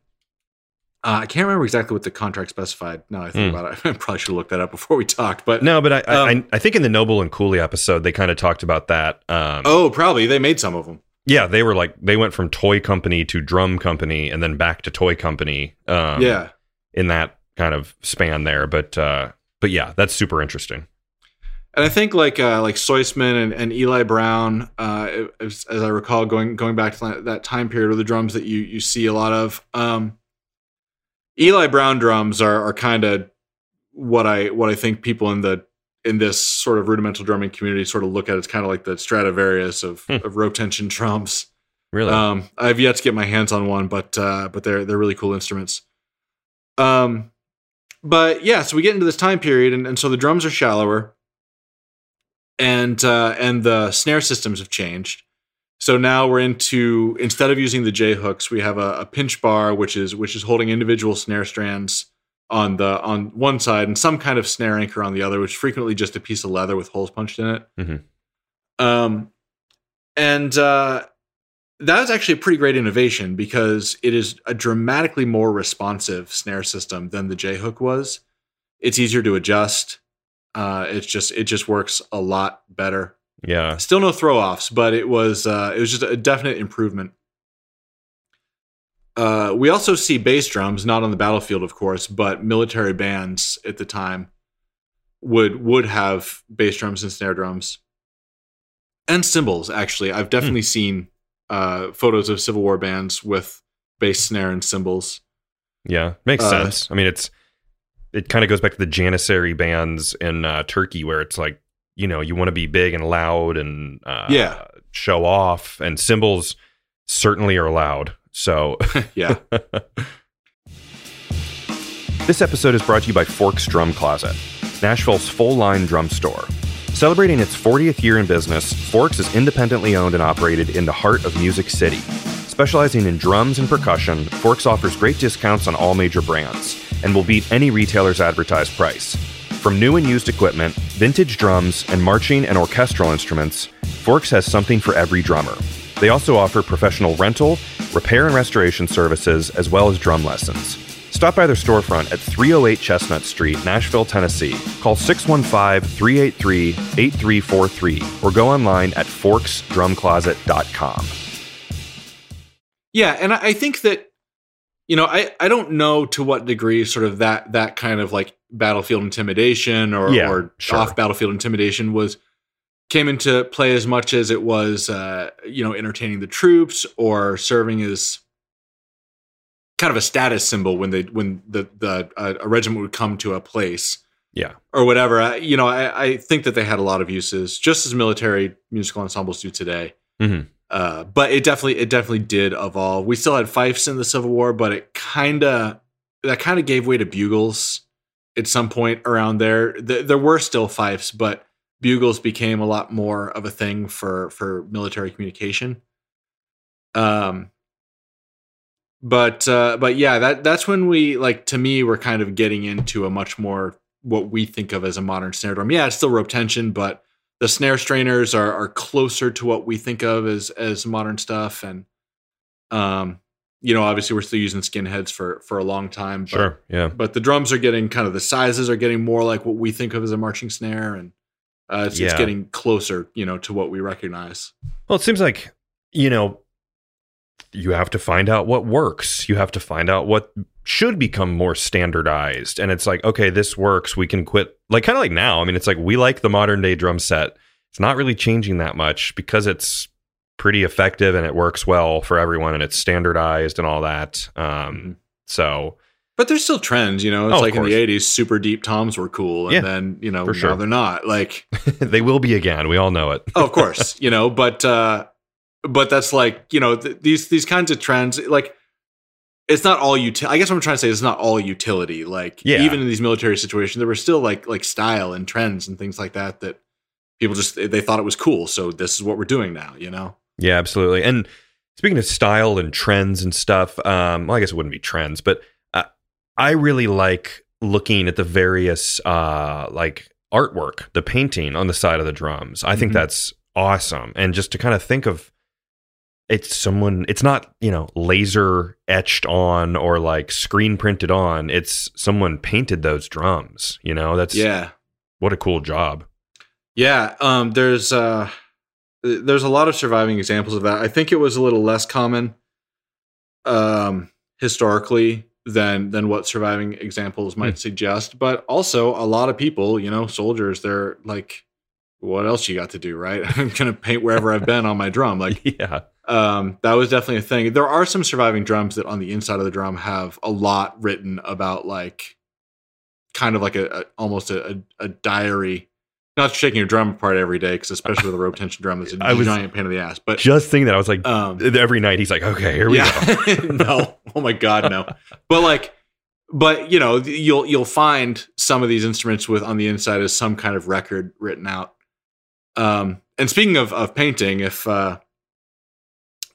uh, i can't remember exactly what the contract specified now i think Hmm. about it i probably should have looked that up before we talked but no, but I, I, um, I I think in the Noble and Cooley episode they kind of talked about that. Um, oh probably they made some of them yeah, they were like they went from toy company to drum company and then back to toy company. Um, yeah in that kind of span there. But uh, but yeah, that's super interesting. and I think like uh, like Soisman and, and Eli Brown, uh, as, as I recall, going going back to that- that time period of the drums that you you see a lot of. Um, Eli Brown drums are are kind of what I what I think people in the in this sort of rudimental drumming community sort of look at. It's kind of like the Stradivarius of, Hmm. of rope tension drums. Really, Um, I've yet to get my hands on one, but uh, but they're they're really cool instruments. Um, but yeah, so we get into this time period, and, and so the drums are shallower, and uh, and the snare systems have changed. So now we're into instead of using the J hooks, we have a, a pinch bar, which is which is holding individual snare strands on the on one side, and some kind of snare anchor on the other, which is frequently just a piece of leather with holes punched in it. Mhm. Um, and uh, that was actually a pretty great innovation because it is a dramatically more responsive snare system than the J hook was. It's easier to adjust. Uh, it's just it just works a lot better. Yeah. Still no throw offs, but it was uh, it was just a definite improvement. Uh, we also see bass drums, not on the battlefield, of course, but military bands at the time would would have bass drums and snare drums and cymbals. Actually, I've definitely hmm. seen uh, photos of Civil War bands with bass, snare, and cymbals. Yeah, makes uh, sense. I mean, it's it kind of goes back to the Janissary bands in uh, Turkey, where it's like you know you want to be big and loud and uh, yeah show off, and cymbals certainly are loud. So yeah. this episode is brought to you by Forks Drum Closet, Nashville's full line drum store. Celebrating its 40th year in business, Forks is independently owned and operated in the heart of Music City. Specializing in drums and percussion, Forks offers great discounts on all major brands and will beat any retailer's advertised price. From new and used equipment, vintage drums, and marching and orchestral instruments, Forks has something for every drummer. They also offer professional rental, repair and restoration services, as well as drum lessons. Stop by their storefront at 308 Chestnut Street, Nashville, Tennessee. Call 615 383 8343 or go online at forksdrumcloset.com. Yeah, and I think that you know, I, I don't know to what degree sort of that that kind of like battlefield intimidation or, yeah, or sure. off battlefield intimidation was came into play as much as it was uh, you know entertaining the troops or serving as kind of a status symbol when they when the the uh, a regiment would come to a place yeah or whatever I, you know I, I think that they had a lot of uses just as military musical ensembles do today mm-hmm. Uh, but it definitely it definitely did evolve. We still had fifes in the civil war but it kind of that kind of gave way to bugles at some point around there. Th- there were still fifes but bugles became a lot more of a thing for for military communication. Um but uh but yeah that that's when we like to me we're kind of getting into a much more what we think of as a modern snare drum. Yeah it's still rope tension but the snare strainers are are closer to what we think of as as modern stuff and um you know obviously we're still using skinheads for for a long time but, sure yeah but the drums are getting kind of the sizes are getting more like what we think of as a marching snare and uh, it's, yeah. it's getting closer, you know, to what we recognize. Well, it seems like you know you have to find out what works. You have to find out what should become more standardized. And it's like, okay, this works. We can quit. Like kind of like now. I mean, it's like we like the modern day drum set. It's not really changing that much because it's pretty effective and it works well for everyone and it's standardized and all that. Um, mm-hmm. So but there's still trends, you know. It's oh, like in the '80s, super deep toms were cool, and yeah, then you know now sure. they're not. Like they will be again. We all know it. oh, of course, you know. But uh, but that's like you know th- these these kinds of trends. Like it's not all utility. I guess what I'm trying to say is it's not all utility. Like yeah. even in these military situations, there were still like like style and trends and things like that that people just they thought it was cool. So this is what we're doing now. You know. Yeah, absolutely. And speaking of style and trends and stuff, um, well, I guess it wouldn't be trends, but I really like looking at the various uh like artwork, the painting on the side of the drums. I mm-hmm. think that's awesome. And just to kind of think of it's someone it's not, you know, laser etched on or like screen printed on. It's someone painted those drums, you know? That's Yeah. What a cool job. Yeah, um there's uh there's a lot of surviving examples of that. I think it was a little less common um historically than than what surviving examples might mm. suggest. But also a lot of people, you know, soldiers, they're like, what else you got to do, right? I'm gonna paint wherever I've been on my drum. Like yeah. Um, that was definitely a thing. There are some surviving drums that on the inside of the drum have a lot written about like kind of like a, a almost a, a, diary not shaking your drum apart every day because especially with a rope tension drum, it's a I giant pain in the ass. But just thinking that I was like, um, every night he's like, okay, here we yeah. go. no, oh my god, no. But like, but you know, you'll you'll find some of these instruments with on the inside is some kind of record written out. Um, and speaking of of painting, if uh,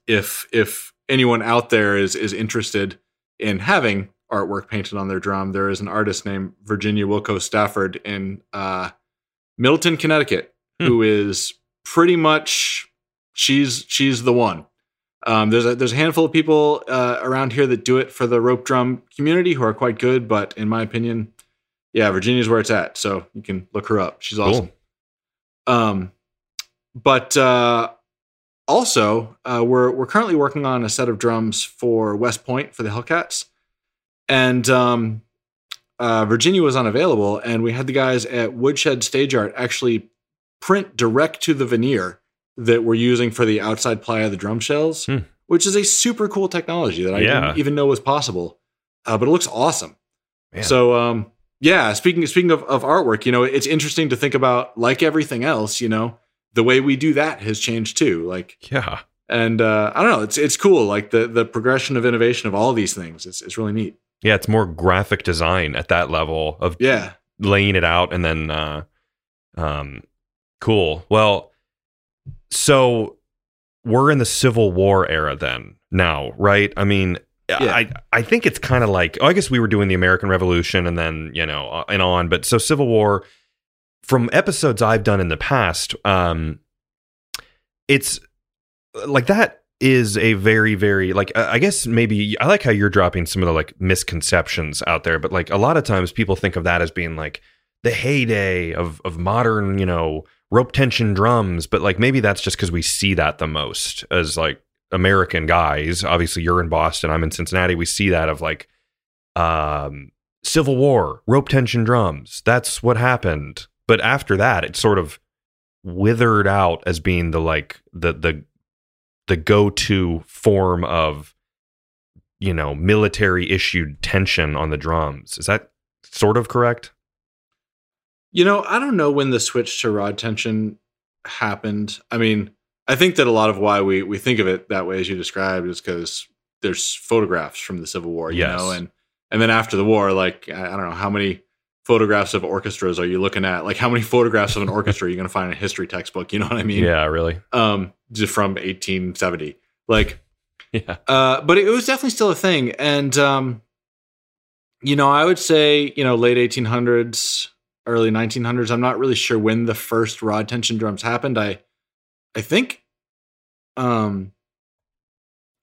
if if anyone out there is is interested in having artwork painted on their drum, there is an artist named Virginia Wilco Stafford in uh, Middletown, Connecticut, hmm. who is pretty much she's she's the one. Um, there's a there's a handful of people uh, around here that do it for the rope drum community who are quite good, but in my opinion, yeah, Virginia's where it's at. So you can look her up. She's awesome. Cool. Um, but uh, also, uh, we're we're currently working on a set of drums for West Point for the Hellcats, and um, uh, Virginia was unavailable, and we had the guys at Woodshed Stage Art actually print direct to the veneer that we're using for the outside ply of the drum shells, Hmm. which is a super cool technology that I Yeah. didn't even know was possible. Uh, but it looks awesome. Man. So, um, yeah, speaking speaking of, of artwork, you know, it's interesting to think about. Like everything else, you know, the way we do that has changed too. Like, Yeah. and uh, I don't know, it's it's cool. Like the the progression of innovation of all these things. It's it's really neat. Yeah, it's more graphic design at that level of Yeah. laying it out and then uh um cool. Well, so we're in the Civil War era then now, right? I mean, Yeah. I I think it's kind of like oh, I guess we were doing the American Revolution and then, you know, uh, and on, but so Civil War from episodes I've done in the past, um it's like that is a very very like I guess maybe I like how you're dropping some of the like misconceptions out there, but like a lot of times people think of that as being like the heyday of of modern, you know, rope tension drums, but like maybe that's just because we see that the most as like American guys. Obviously, you're in Boston, I'm in Cincinnati. We see that of like um Civil War, rope tension drums. That's what happened. But after that, it sort of withered out as being the like the the the go-to form of you know military issued tension on the drums. Is that sort of correct? You know, I don't know when the switch to rod tension happened. I mean, I think that a lot of why we we think of it that way as you described is because there's photographs from the Civil War, you Yes. know, and and then after the war, like I I don't know how many photographs of orchestras are you looking at? Like how many photographs of an orchestra are you going to find in a history textbook? You know what I mean? yeah, really. Um, just from 1870, like Yeah. uh, but it was definitely still a thing. And, um, you know, I would say, you know, late 1800s, early 1900s. I'm not really sure when the first rod tension drums happened. I, I think, um,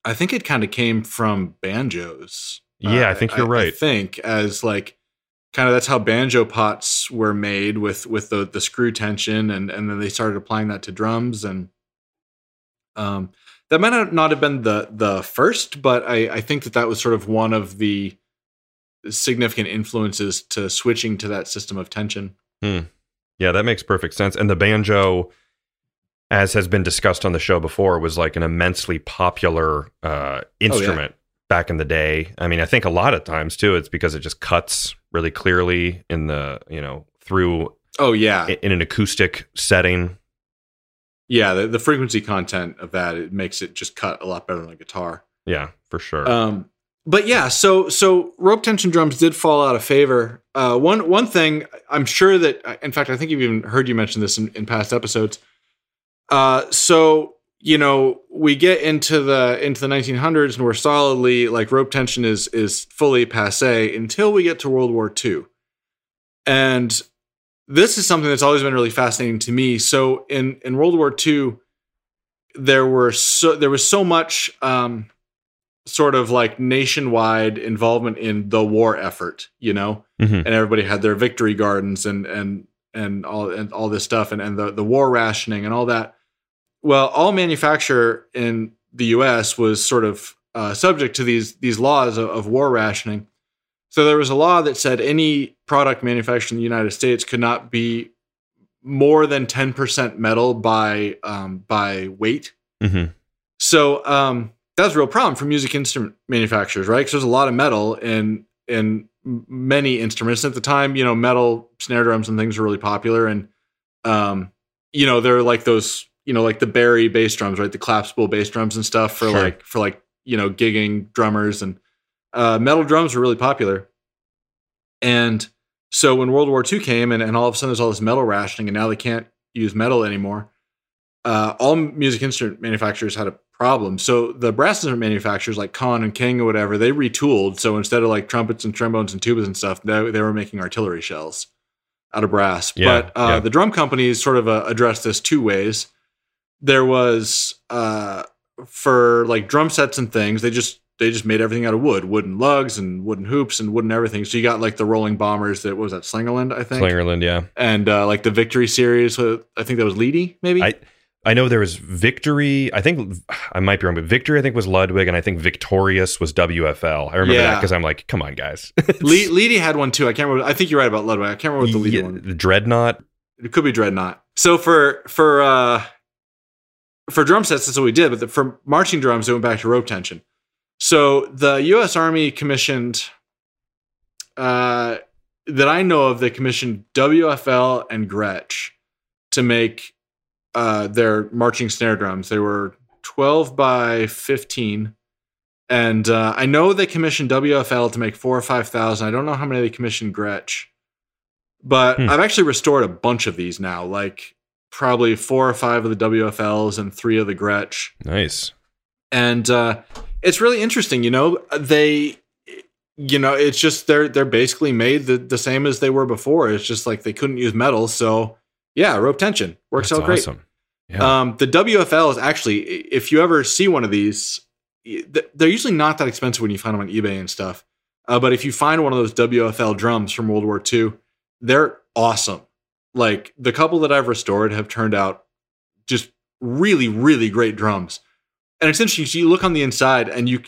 I think it kind of came from banjos. Yeah, I Uh, think you're I right. think as like kind of that's how banjo pots were made with with the the screw tension, and and then they started applying that to drums, and um, that might not- have been the the first, but I I think that that was sort of one of the significant influences to switching to that system of tension. hmm. Yeah, that makes perfect sense. And the banjo, as has been discussed on the show before, was like an immensely popular uh, instrument back in the day. I mean, I think a lot of times too, it's because it just cuts really clearly in the you know through Oh yeah, in an acoustic setting. yeah. The, the frequency content of that it makes it just cut a lot better than a guitar. Yeah, for sure. Um, but yeah, so so rope tension drums did fall out of favor. Uh, one one thing I'm sure that, in fact, I think you've even heard you mention this in, in past episodes. Uh, so you know we get into the into the 1900s and we're solidly like rope tension is is fully passe until we get to World War II, and this is something that's always been really fascinating to me. So in in World War II, there were so there was so much. Um, sort of like nationwide involvement in the war effort, you know, Mhm. and everybody had their victory gardens and and and all and all this stuff and and the the war rationing and all that. Well, all manufacture in the U.S. was sort of uh, subject to these these laws of, of war rationing. So there was a law that said any product manufactured in the United States could not be more than ten percent metal by um, by weight. Mhm. So um, that's a real problem for music instrument manufacturers, right? Because there's a lot of metal in in many instruments at the time. You know, metal snare drums and things were really popular, and um, you know, they're like those, you know, like the Barry bass drums, right? The collapsible bass drums and stuff for Sure. like for like you know gigging drummers and uh, metal drums were really popular. And so when World War II came and, and all of a sudden there's all this metal rationing and now they can't use metal anymore, uh, all music instrument manufacturers had a problem. So the brass instrument manufacturers like Conn and King or whatever, they retooled. So instead of like trumpets and trombones and tubas and stuff, they, they were making artillery shells out of brass. Yeah, but uh, yeah. the drum companies sort of uh, addressed this two ways. There was uh for like drum sets and things they just they just made everything out of wood wooden lugs and wooden hoops and wooden everything so you got like the rolling bombers that what was that slingerland i think Slingerland, yeah. and uh like the victory series uh, i think that was leedy maybe I- I know there was Victory. I think I might be wrong, but Victory I think was Ludwig, and I think Victorious was WFL. I remember that because I'm like, come on, guys. Le- leedy had one too i can't remember i think you're right about ludwig i can't remember what the leedy Yeah, one the Dreadnought. It could be Dreadnought. So for for uh for drum sets, that's what we did. But the, for marching drums, it went back to rope tension. So the U.S. Army commissioned uh, that I know of. They commissioned WFL and Gretsch to make uh, their marching snare drums. They were twelve by fifteen. And uh, I know they commissioned WFL to make four or five thousand. I don't know how many they commissioned Gretsch, but Hmm. I've actually restored a bunch of these now. Like probably four or five of the WFLs and three of the Gretsch. Nice. And uh, it's really interesting. You know, they, you know, it's just they're they're basically made the, the same as they were before. It's just like they couldn't use metal, so yeah, rope tension works That's out great. awesome. Yeah. Um, the WFL is actually, if you ever see one of these, they're usually not that expensive when you find them on eBay and stuff. Uh, but if you find one of those WFL drums from World War II, they're awesome. Like the couple that I've restored have turned out just really, really great drums. And it's interesting. So you look on the inside, and you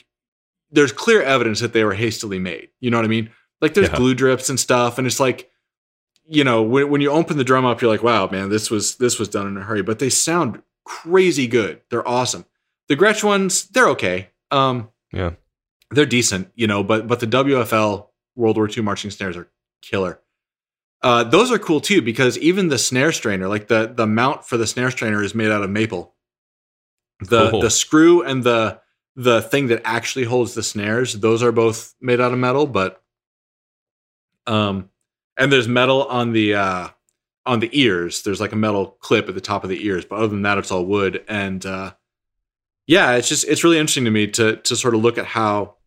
there's clear evidence that they were hastily made. You know what I mean? Like there's Yeah. glue drips and stuff, and it's like you know when, when you open the drum up you're like wow man this was this was done in a hurry but they sound crazy good they're awesome the gretsch ones they're okay um Yeah. they're decent you know but but the wfl world war ii marching snares are killer uh those are cool too because even the snare strainer like the the mount for the snare strainer is made out of maple. The the screw and the the thing that actually holds the snares those are both made out of metal but um and there's metal on the uh on the ears. There's like a metal clip at the top of the ears but other than that it's all wood. And uh yeah it's just it's really interesting to me to to sort of look at how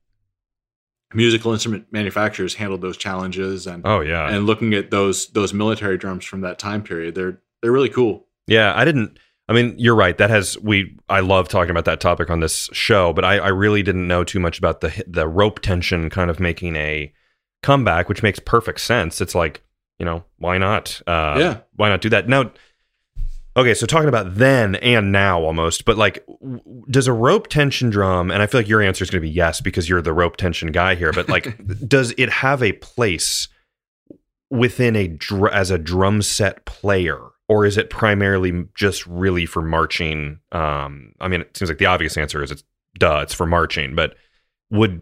musical instrument manufacturers handled those challenges and oh yeah. and looking at those those military drums from that time period they're they're really cool Yeah, I didn't. I mean, you're right. That has we. I love talking about that topic on this show, but I, I really didn't know too much about the the rope tension kind of making a comeback, which makes perfect sense. It's like you know why not? Uh, Yeah. why not do that now? Okay, so talking about then and now almost, but like, w- does a rope tension drum? And I feel like your answer is going to be yes because you're the rope tension guy here. But like, does it have a place within a dr- as a drum set player or is it primarily just really for marching um i mean it seems like the obvious answer is it's duh it's for marching but would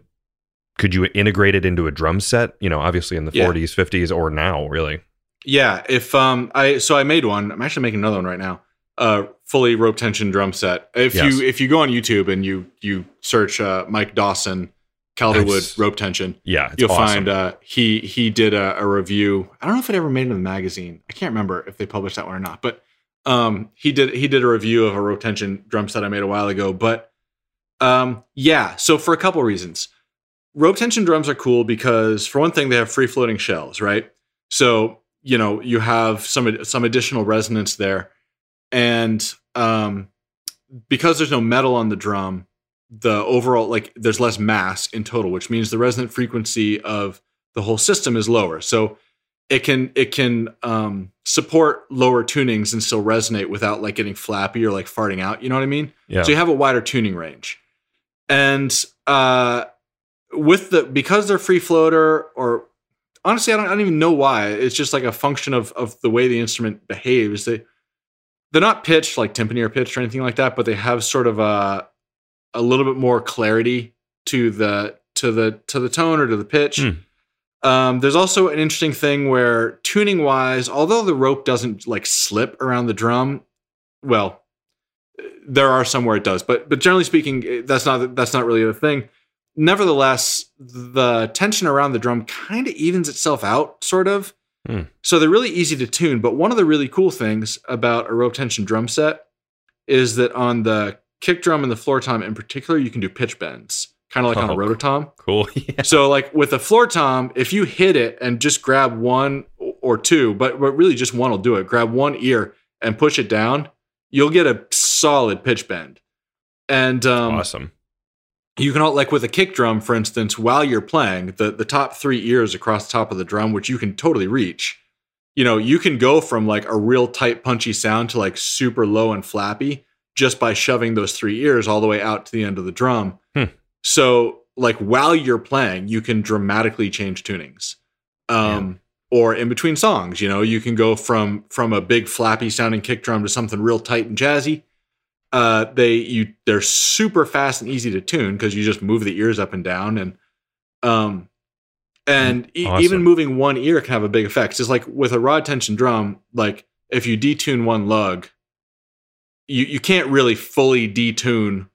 could you integrate it into a drum set you know obviously in the Yeah. 40s 50s or now really Yeah, if um I so I made one. I'm actually making another one right now. Uh fully rope tension drum set. If Yes. you if you go on YouTube and you you search uh Mike Dawson Calderwood Nice. rope tension, yeah you'll awesome. find uh he he did a, a review. I don't know if it ever made it in the magazine. I can't remember if they published that one or not, but um he did he did a review of a rope tension drum set I made a while ago, but um yeah, so for a couple reasons. Rope tension drums are cool because for one thing they have free floating shells, right? So you know you have some some additional resonance there, and um, because there's no metal on the drum, the overall like there's less mass in total, which means the resonant frequency of the whole system is lower. So it can it can um, support lower tunings and still resonate without like getting flappy or like farting out. You know what I mean? yeah So you have a wider tuning range. And uh, with the because they're free floater, or honestly, I don't, I don't even know why. It's just like a function of of the way the instrument behaves. They they're not pitched like timpani or pitched or anything like that, but they have sort of a a little bit more clarity to the to the to the tone or to the pitch. Hmm. Um, there's also an interesting thing where tuning wise, although the rope doesn't like slip around the drum, well, there are some where it does, but but generally speaking, that's not that's not really the thing. Nevertheless, the tension around the drum kind of evens itself out, sort of. Hmm. So they're really easy to tune. But one of the really cool things about a rope tension drum set is that on the kick drum and the floor tom in particular, you can do pitch bends, kind of like on a Oh, rototom. cool yeah. So like with a floor tom, if you hit it and just grab one or two, but, but really just one will do it. Grab one ear and push it down. you'll get a solid pitch bend. And um, awesome. You can all like with a kick drum, for instance, while you're playing, the the top three ears across the top of the drum, which you can totally reach. You know, you can go from like a real tight, punchy sound to like super low and flappy just by shoving those three ears all the way out to the end of the drum. Hmm. So, like while you're playing, you can dramatically change tunings. Um, or in between songs, you know, you can go from from a big flappy sounding kick drum to something real tight and jazzy. Uh, they you they're super fast and easy to tune because you just move the ears up and down and um and e- even moving one ear can have a big effect. Just like with a rod tension drum, like if you detune one lug, you you can't really fully detune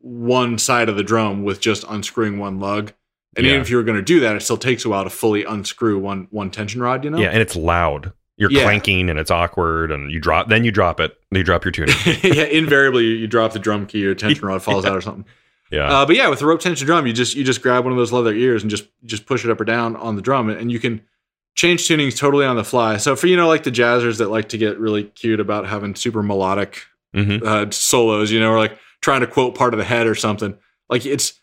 one side of the drum with just unscrewing one lug. And Yeah. even if you were going to do that, it still takes a while to fully unscrew one one tension rod. You know? Yeah, and it's loud. You're Yeah. clanking and it's awkward, and you drop. Then you drop it. You drop your tuning. yeah. Invariably, you, drop the drum key, your tension rod falls out or something. Yeah, Uh, but yeah, with the rope tension drum, you just you just grab one of those leather ears and just just push it up or down on the drum, and, you can change tunings totally on the fly. So for you know like the jazzers that like to get really cute about having super melodic hmm uh, solos, you know, or like trying to quote part of the head or something. Like it's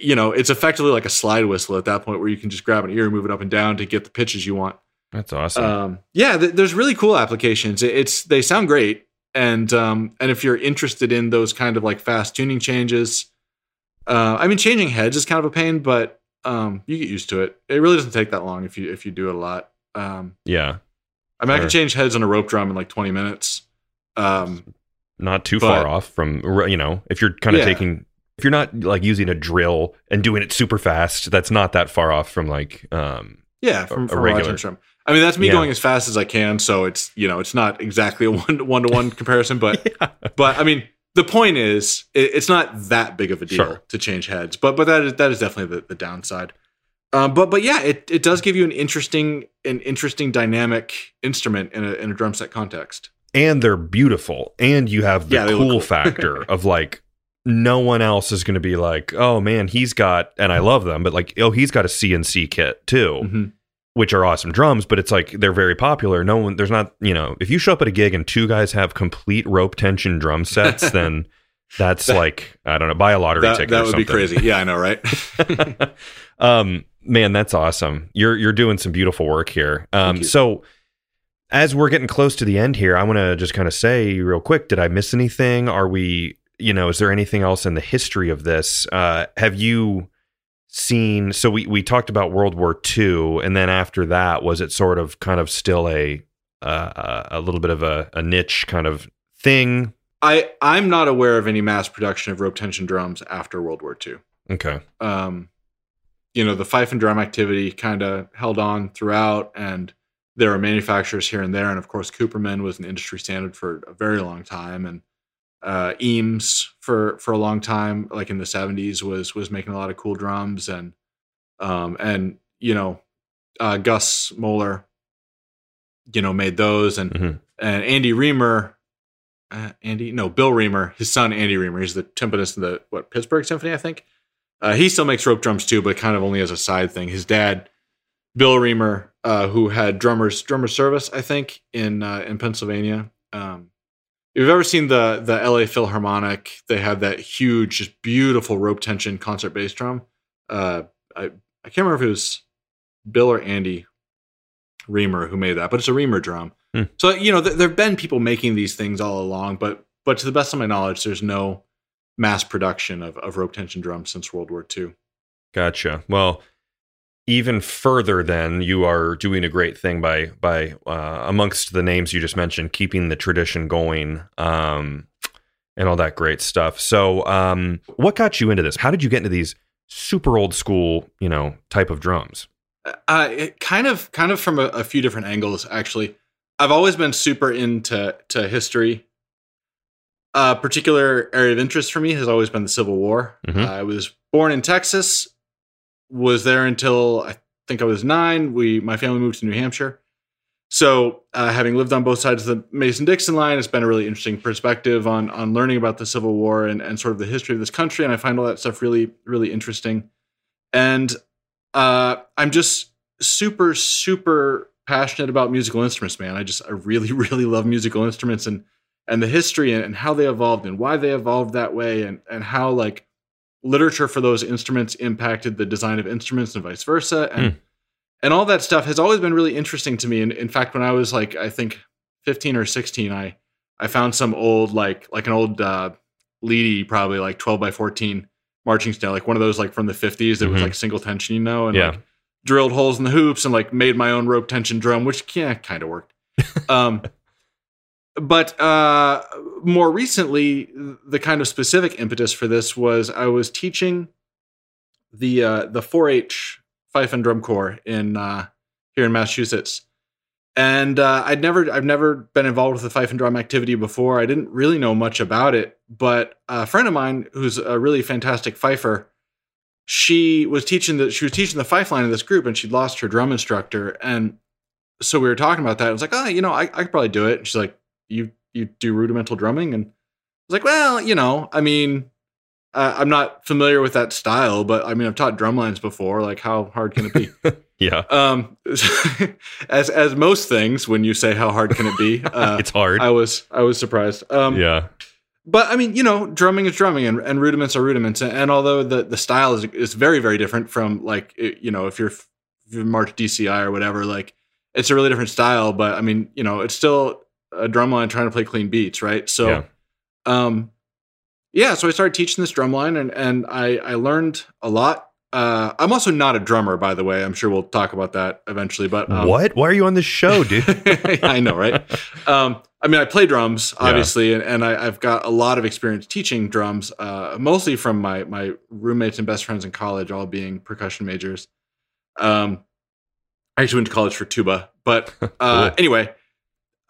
you know it's effectively like a slide whistle at that point where you can just grab an ear and move it up and down to get the pitches you want. That's awesome. Um, yeah, th- there's really cool applications. It- It's they sound great, and um, and if you're interested in those kind of like fast tuning changes, uh, I mean, changing heads is kind of a pain, but um, you get used to it. It really doesn't take that long if you if you do it a lot. Um, yeah, I mean, I can change heads on a rope drum in like 20 minutes. Um, not too but- far off from you know if you're kind of Yeah. taking if you're not like using a drill and doing it super fast. That's not that far off from like um yeah, from, a from a regular- regular drum. I mean, that's me Yeah. going as fast as I can, so it's you know it's not exactly a one one to one comparison, but but I mean the point is it, it's not that big of a deal Sure. to change heads but but that is that is definitely the, the downside um, but but yeah it, it does give you an interesting an interesting dynamic instrument in a, in a drum set context and they're beautiful and you have the Yeah, cool cool. factor of like no one else is going to be like oh man he's got and i love them but like oh he's got a cnc kit too Mhm. Which are awesome drums but it's like they're very popular. No one there's not you know if you show up at a gig and two guys have complete rope tension drum sets then that's That- like i don't know buy a lottery that, ticket that or would be something. crazy. Yeah i know right? Um man that's awesome. You're you're doing some beautiful work here. Um so as we're getting close to the end here i want to just kind of say real quick did i miss anything? Are we you know is there anything else in the history of this? Uh have you seen so we we talked about world war ii and then after that was it sort of kind of still a uh, a little bit of a, a niche kind of thing i i'm not aware of any mass production of rope tension drums after world war ii okay um, you know, the fife and drum activity kind of held on throughout, and there are manufacturers here and there. And of course, Cooperman was an industry standard for a very long time, and uh, Eames for for a long time, like in the '70s, was was making a lot of cool drums, and um, and you know, uh, Gus Moeller, you know, made those, and Mhm. and Andy Reamer. Uh, Andy, no, Bill Reamer, his son Andy Reamer. He's the timpanist in the what Pittsburgh Symphony, I think. Uh, he still makes rope drums too, but kind of only as a side thing. His dad, Bill Reamer, uh, who had drummers drummer service, I think in uh, in Pennsylvania. Um, if you've ever seen the the LA Philharmonic, they have that huge, just beautiful rope tension concert bass drum. Uh, I I can't remember if it was Bill or Andy Reamer who made that, but it's a Reamer drum. Hmm. So you know, th- there have been people making these things all along, but but to the best of my knowledge, there's no mass production of, of rope tension drums since World War II. Gotcha. Well, even further, then you are doing a great thing by by uh, amongst the names you just mentioned, keeping the tradition going, um, and all that great stuff. So, um, what got you into this? How did you get into these super old school, you know, type of drums? Uh, it kind of kind of from a, a few different angles actually. I've always been super into to history. A particular area of interest for me has always been the Civil War. Mhm. I was born in Texas, was there until I think I was nine. We my family moved to New Hampshire. So, uh, having lived on both sides of the Mason Dixon line, it's been a really interesting perspective on on learning about the Civil War and, and sort of the history of this country. And I find all that stuff really, really interesting. And uh, I'm just super, super passionate about musical instruments, man. I just, I really, really love musical instruments and and the history and, and how they evolved and why they evolved that way and and how like literature for those instruments impacted the design of instruments and vice versa and Hmm. and all that stuff has always been really interesting to me and in fact when i was like i think 15 or 16 i i found some old like like an old uh Leedy probably like 12 by 14 marching style like one of those like from the 50s that was Mhm. like single tension you know and Yeah. like drilled holes in the hoops and like made my own rope tension drum which yeah kind of worked um but uh more recently the kind of specific impetus for this was i was teaching the uh the 4-h fife and drum corps in uh here in massachusetts and uh, I'd never, I've never been involved with the fife and drum activity before. I didn't really know much about it, but a friend of mine who's a really fantastic fifer, she was teaching the, she was teaching the fife line of this group, and she'd lost her drum instructor, and so we were talking about that. I was like, oh, you know, I, I could probably do it. And she's like, you, you do rudimental drumming, and I was like, well, you know, I mean, uh, I'm not familiar with that style, but I mean, I've taught drum lines before. Like, how hard can it be? Yeah. um as as most things when you say how hard can it be uh, it's hard. i was i was surprised um yeah. but i mean you know drumming is drumming and, and rudiments are rudiments and, and although the the style is is very very different from like it- you know if you're if you march dci or whatever like it's a really different style but i mean you know it's still a drum line trying to play clean beats right so Yeah. um yeah so i started teaching this drumline, and and i i learned a lot uh, I'm also not a drummer, by the way. I'm sure we'll talk about that eventually. But um, what? Why are you on this show, dude? I know, right? Um, I mean, I play drums, Yeah. obviously, and, and I, I've got a lot of experience teaching drums, uh, mostly from my my roommates and best friends in college, all being percussion majors. Um, I actually went to college for tuba, but uh, Cool. anyway,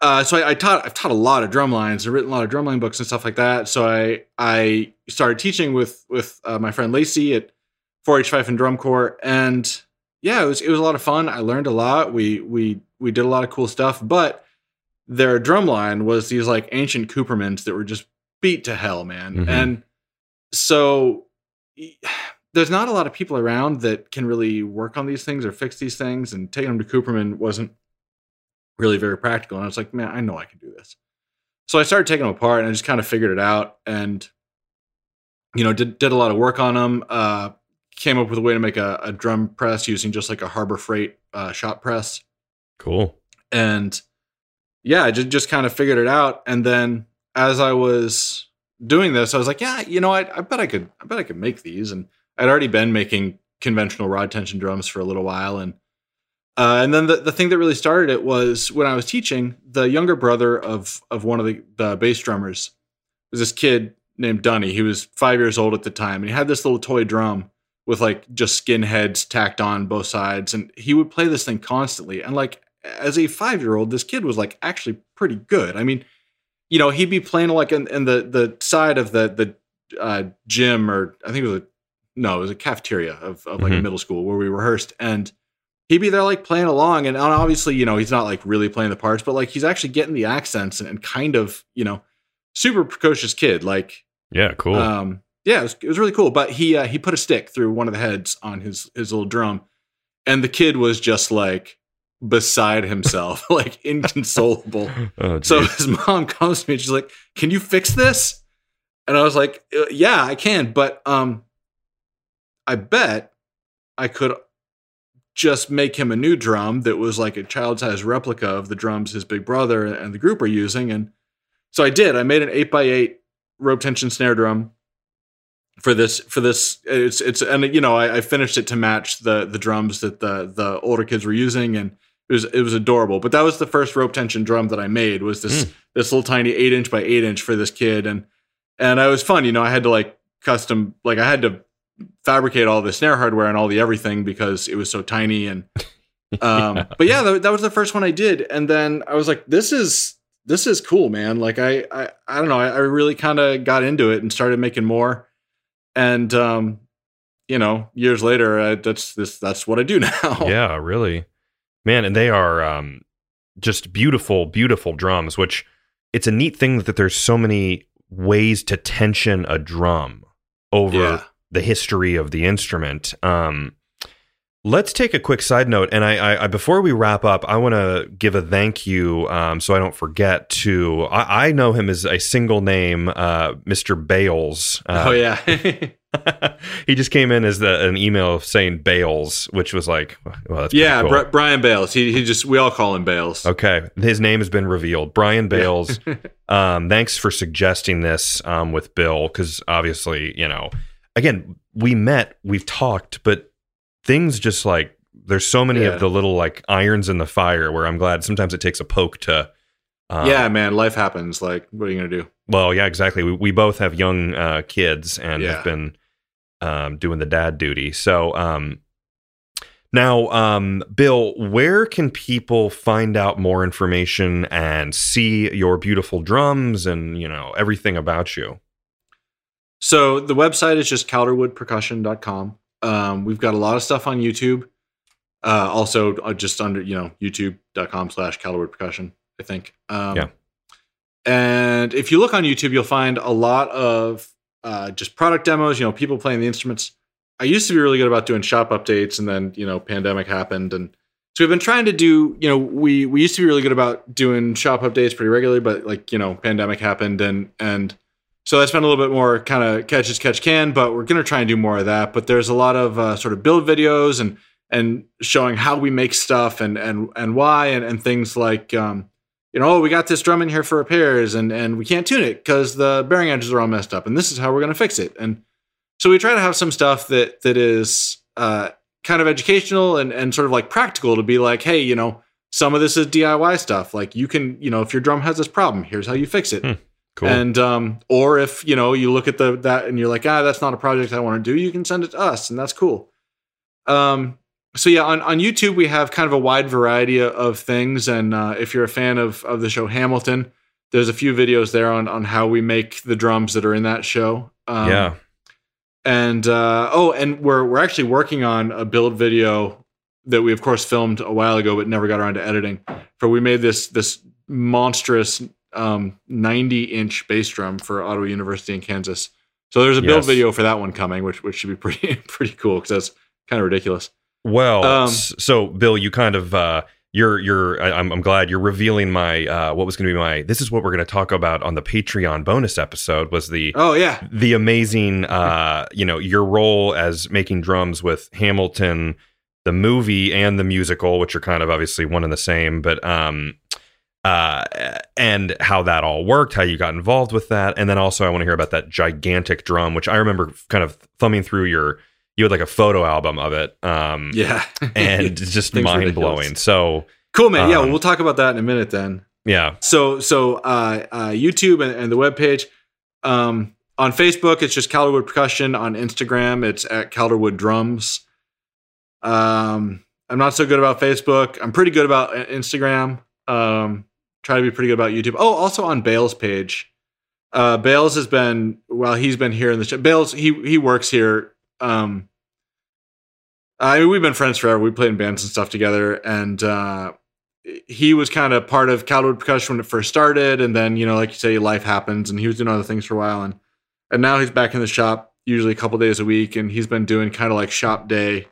uh, so I, I taught I've taught a lot of drum lines, I've written a lot of drumline books and stuff like that. So I I started teaching with with uh, my friend Lacey at 4-H Fife and Drum Corps, and yeah, it was it was a lot of fun. I learned a lot. We we we did a lot of cool stuff, but their drum line was these like ancient Coopermans that were just beat to hell, man. Mhm. And so there's not a lot of people around that can really work on these things or fix these things, and taking them to Cooperman wasn't really very practical. And I was like, man, I know I can do this. So I started taking them apart, and I just kind of figured it out, and you know, did did a lot of work on them. Uh, came up with a way to make a, a drum press using just like a Harbor Freight uh, shop press cool. and yeah, I just just kind of figured it out. And then as I was doing this, I was like, yeah, you know, I, I bet I could, I bet I could make these. And I'd already been making conventional rod tension drums for a little while, and uh, and then the, the thing that really started it was when I was teaching. The younger brother of of one of the, the bass drummers was this kid named Dunny. He was five years old at the time, and he had this little toy drum with like just skin heads tacked on both sides, and he would play this thing constantly. And like as a five year old, this kid was like actually pretty good. I mean, you know, he'd be playing like in, in the the side of the the uh, gym, or I think it was a no, it was a cafeteria of, of like a Mhm. middle school where we rehearsed, and he'd be there like playing along, and obviously, you know, he's not like really playing the parts, but like he's actually getting the accents and, and kind of, you know, super precocious kid, like Yeah, cool. um, yeah, it was, it was really cool. But he uh, he put a stick through one of the heads on his his little drum, and the kid was just like beside himself, like inconsolable. oh, so his mom comes to me and she's like, "Can you fix this?" And I was like, "Uh, "Yeah, I can, but um, I bet I could." Just make him a new drum that was like a child-sized replica of the drums his big brother and the group are using, and so I did. I made an eight by eight rope tension snare drum for this for this it's it's and you know I, I finished it to match the the drums that the the older kids were using and it was it was adorable but that was the first rope tension drum that i made was this hmm. this little tiny eight inch by eight inch for this kid and and it was fun you know i had to like custom like i had to fabricate all the snare hardware and all the everything because it was so tiny and um but yeah that, that was the first one i did and then i was like this is this is cool man like i i, I don't know i, I really kind of got into it and started making more and um you know years later uh, that's this that's what i do now yeah, really, man. And they are um, just beautiful, beautiful drums. Which it's a neat thing that there's so many ways to tension a drum over Yeah. The history of the instrument. Um, Let's take a quick side note, and I, I, I before we wrap up, I want to give a thank you, um, so I don't forget to. I, I know him as a single name, uh, Mr. Bales. Uh, oh yeah. he just came in as the, an email saying Bales, which was like, well, that's yeah, cool. Bri- Brian Bales. He he just we all call him Bales. Okay, his name has been revealed. Brian Bales. um, thanks for suggesting this um, with Bill, because obviously, you know, again, we met, we've talked, but things just like there's so many Yeah. of the little like irons in the fire where I'm glad sometimes it takes a poke to. Um, yeah, man, life happens. Like, what are you gonna do? Well, yeah, exactly. We, we both have young uh, kids and Yeah. have been um, doing the dad duty. So um, now, um, Bill, where can people find out more information and see your beautiful drums and you know everything about you? So the website is just calderwoodpercussion.com. Um, we've got a lot of stuff on YouTube. Uh, also, uh, just under you know youtube.com slash calderwood percussion. I think. Um, Yeah. And if you look on YouTube, you'll find a lot of uh, just product demos. You know, people playing the instruments. I used to be really good about doing shop updates, and then you know, pandemic happened, and so we've been trying to do. You know, we we used to be really good about doing shop updates pretty regularly, but like you know, pandemic happened, and and so that's been a little bit more kind of catch as catch can, but we're going to try and do more of that. But there's a lot of uh, sort of build videos and and showing how we make stuff and and and why and, and things like um, you know, oh, we got this drum in here for repairs and and we can't tune it because the bearing edges are all messed up, and this is how we're going to fix it. And so we try to have some stuff that that is uh, kind of educational and and sort of like practical to be like, hey, you know, some of this is DIY stuff. Like you can, you know, if your drum has this problem, here's how you fix it. Hmm. Cool. And um, or if you know you look at the that and you're like, ah, that's not a project I want to do, you can send it to us, and that's cool. Um, so yeah, on, on YouTube we have kind of a wide variety of, things, and uh, if you're a fan of of the show Hamilton, there's a few videos there on on how we make the drums that are in that show. Um, yeah. and uh, oh, and we're we're actually working on a build video that we of course filmed a while ago, but never got around to editing. For we made this this monstrous um, 90 inch bass drum for Ottawa University in Kansas. So there's a build Yes. video for that one coming, which which should be pretty pretty cool because that's kind of ridiculous. Well, Um, so Bill, you kind of uh, you're you're I, I'm I'm glad you're revealing my uh, what was going to be my this is what we're going to talk about on the Patreon bonus episode was the Oh yeah, the amazing uh you know your role as making drums with Hamilton the movie and the musical which are kind of obviously one and the same but um uh and how that all worked how you got involved with that and then also I want to hear about that gigantic drum which I remember kind of thumbing through your you had like a photo album of it um yeah, and it's just mind blowing. so cool man. yeah, um, we'll talk about that in a minute then. yeah So so uh, uh, YouTube and, and the webpage. Um, on Facebook, it's just Calderwood Percussion. On Instagram, it's at Calderwood Drums. Um, I'm not so good about Facebook. I'm pretty good about Instagram. Um, try to be pretty good about YouTube. Oh, also on Bale's page. Uh, Bales has been well. He's been here in the show. Bales he he works here. Um, I mean, we've been friends forever. We played in bands and stuff together, and uh, he was kind of part of Calderwood Percussion when it first started, and then you know, like you say, life happens, and he was doing other things for a while, and and now he's back in the shop usually a couple days a week, and he's been doing kind of like shop day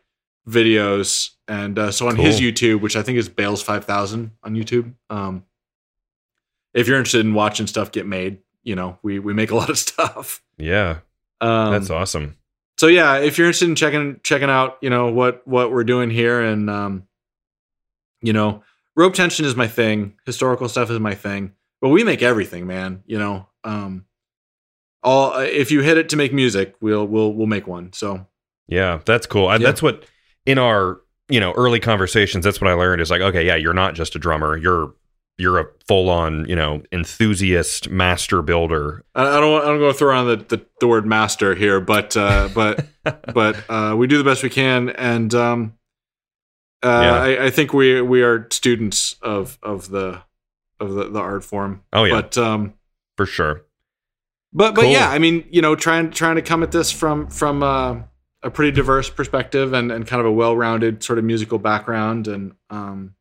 videos, and uh, so on his YouTube, which I think is Bales Five Thousand on YouTube. Um, if you're interested in watching stuff get made, you know, we we make a lot of stuff. yeah Um, that's awesome so yeah, if you're interested in checking checking out, you know what what we're doing here, and um, you know, rope tension is my thing. Historical stuff is my thing. But we make everything, man. You know, um, all if you hit it to make music, we'll we'll we'll make one. So Yeah, that's cool. I, Yeah. That's what in our you know early conversations. That's what I learned is like, okay, yeah, you're not just a drummer. You're you're a full on you know enthusiast master builder. I, don't want- I don't go throw around the, the, the word master here, but uh, but but uh, we do the best we can, and um, uh, Yeah. I, I think we we are students of of the of the, the art form. Oh yeah, But um, for sure. But but Cool. yeah, I mean, you know, trying trying to come at this from from uh, a pretty diverse perspective and and kind of a well-rounded sort of musical background and um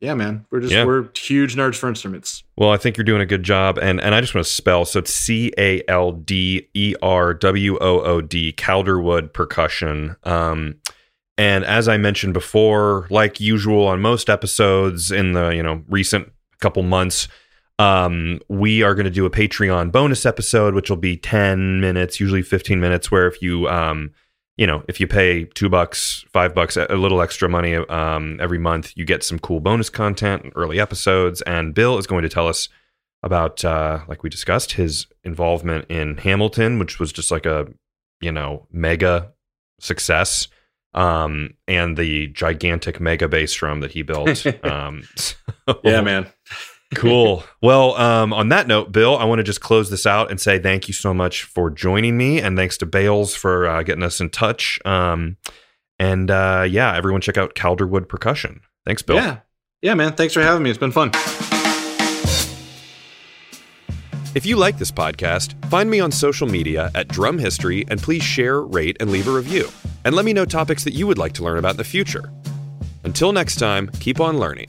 yeah, man, we're just Yeah. we're huge nerds for instruments. Well, I think you're doing a good job, and and I just want to spell so it's C A L D E R W O O D Calderwood Percussion. Um, And as I mentioned before, like usual on most episodes in the you know recent couple months, um, we are going to do a Patreon bonus episode, which will be ten minutes, usually fifteen minutes. Where if you um, you know if you pay two bucks, five bucks, a little extra money um, every month, you get some cool bonus content, early episodes. And Bill is going to tell us about, uh, like we discussed, his involvement in Hamilton, which was just like a you know mega success um, and the gigantic mega bass drum that he built. um, so, Yeah, man. Cool. Well, um, on that note, Bill, I want to just close this out and say thank you so much for joining me, and thanks to Bales for uh, getting us in touch. Um, and uh, yeah, everyone check out Calderwood Percussion. Thanks, Bill. Yeah. Yeah, man. Thanks for having me. It's been fun. If you like this podcast, find me on social media at Drum History and please share, rate, and leave a review. And let me know topics that you would like to learn about in the future. Until next time, keep on learning.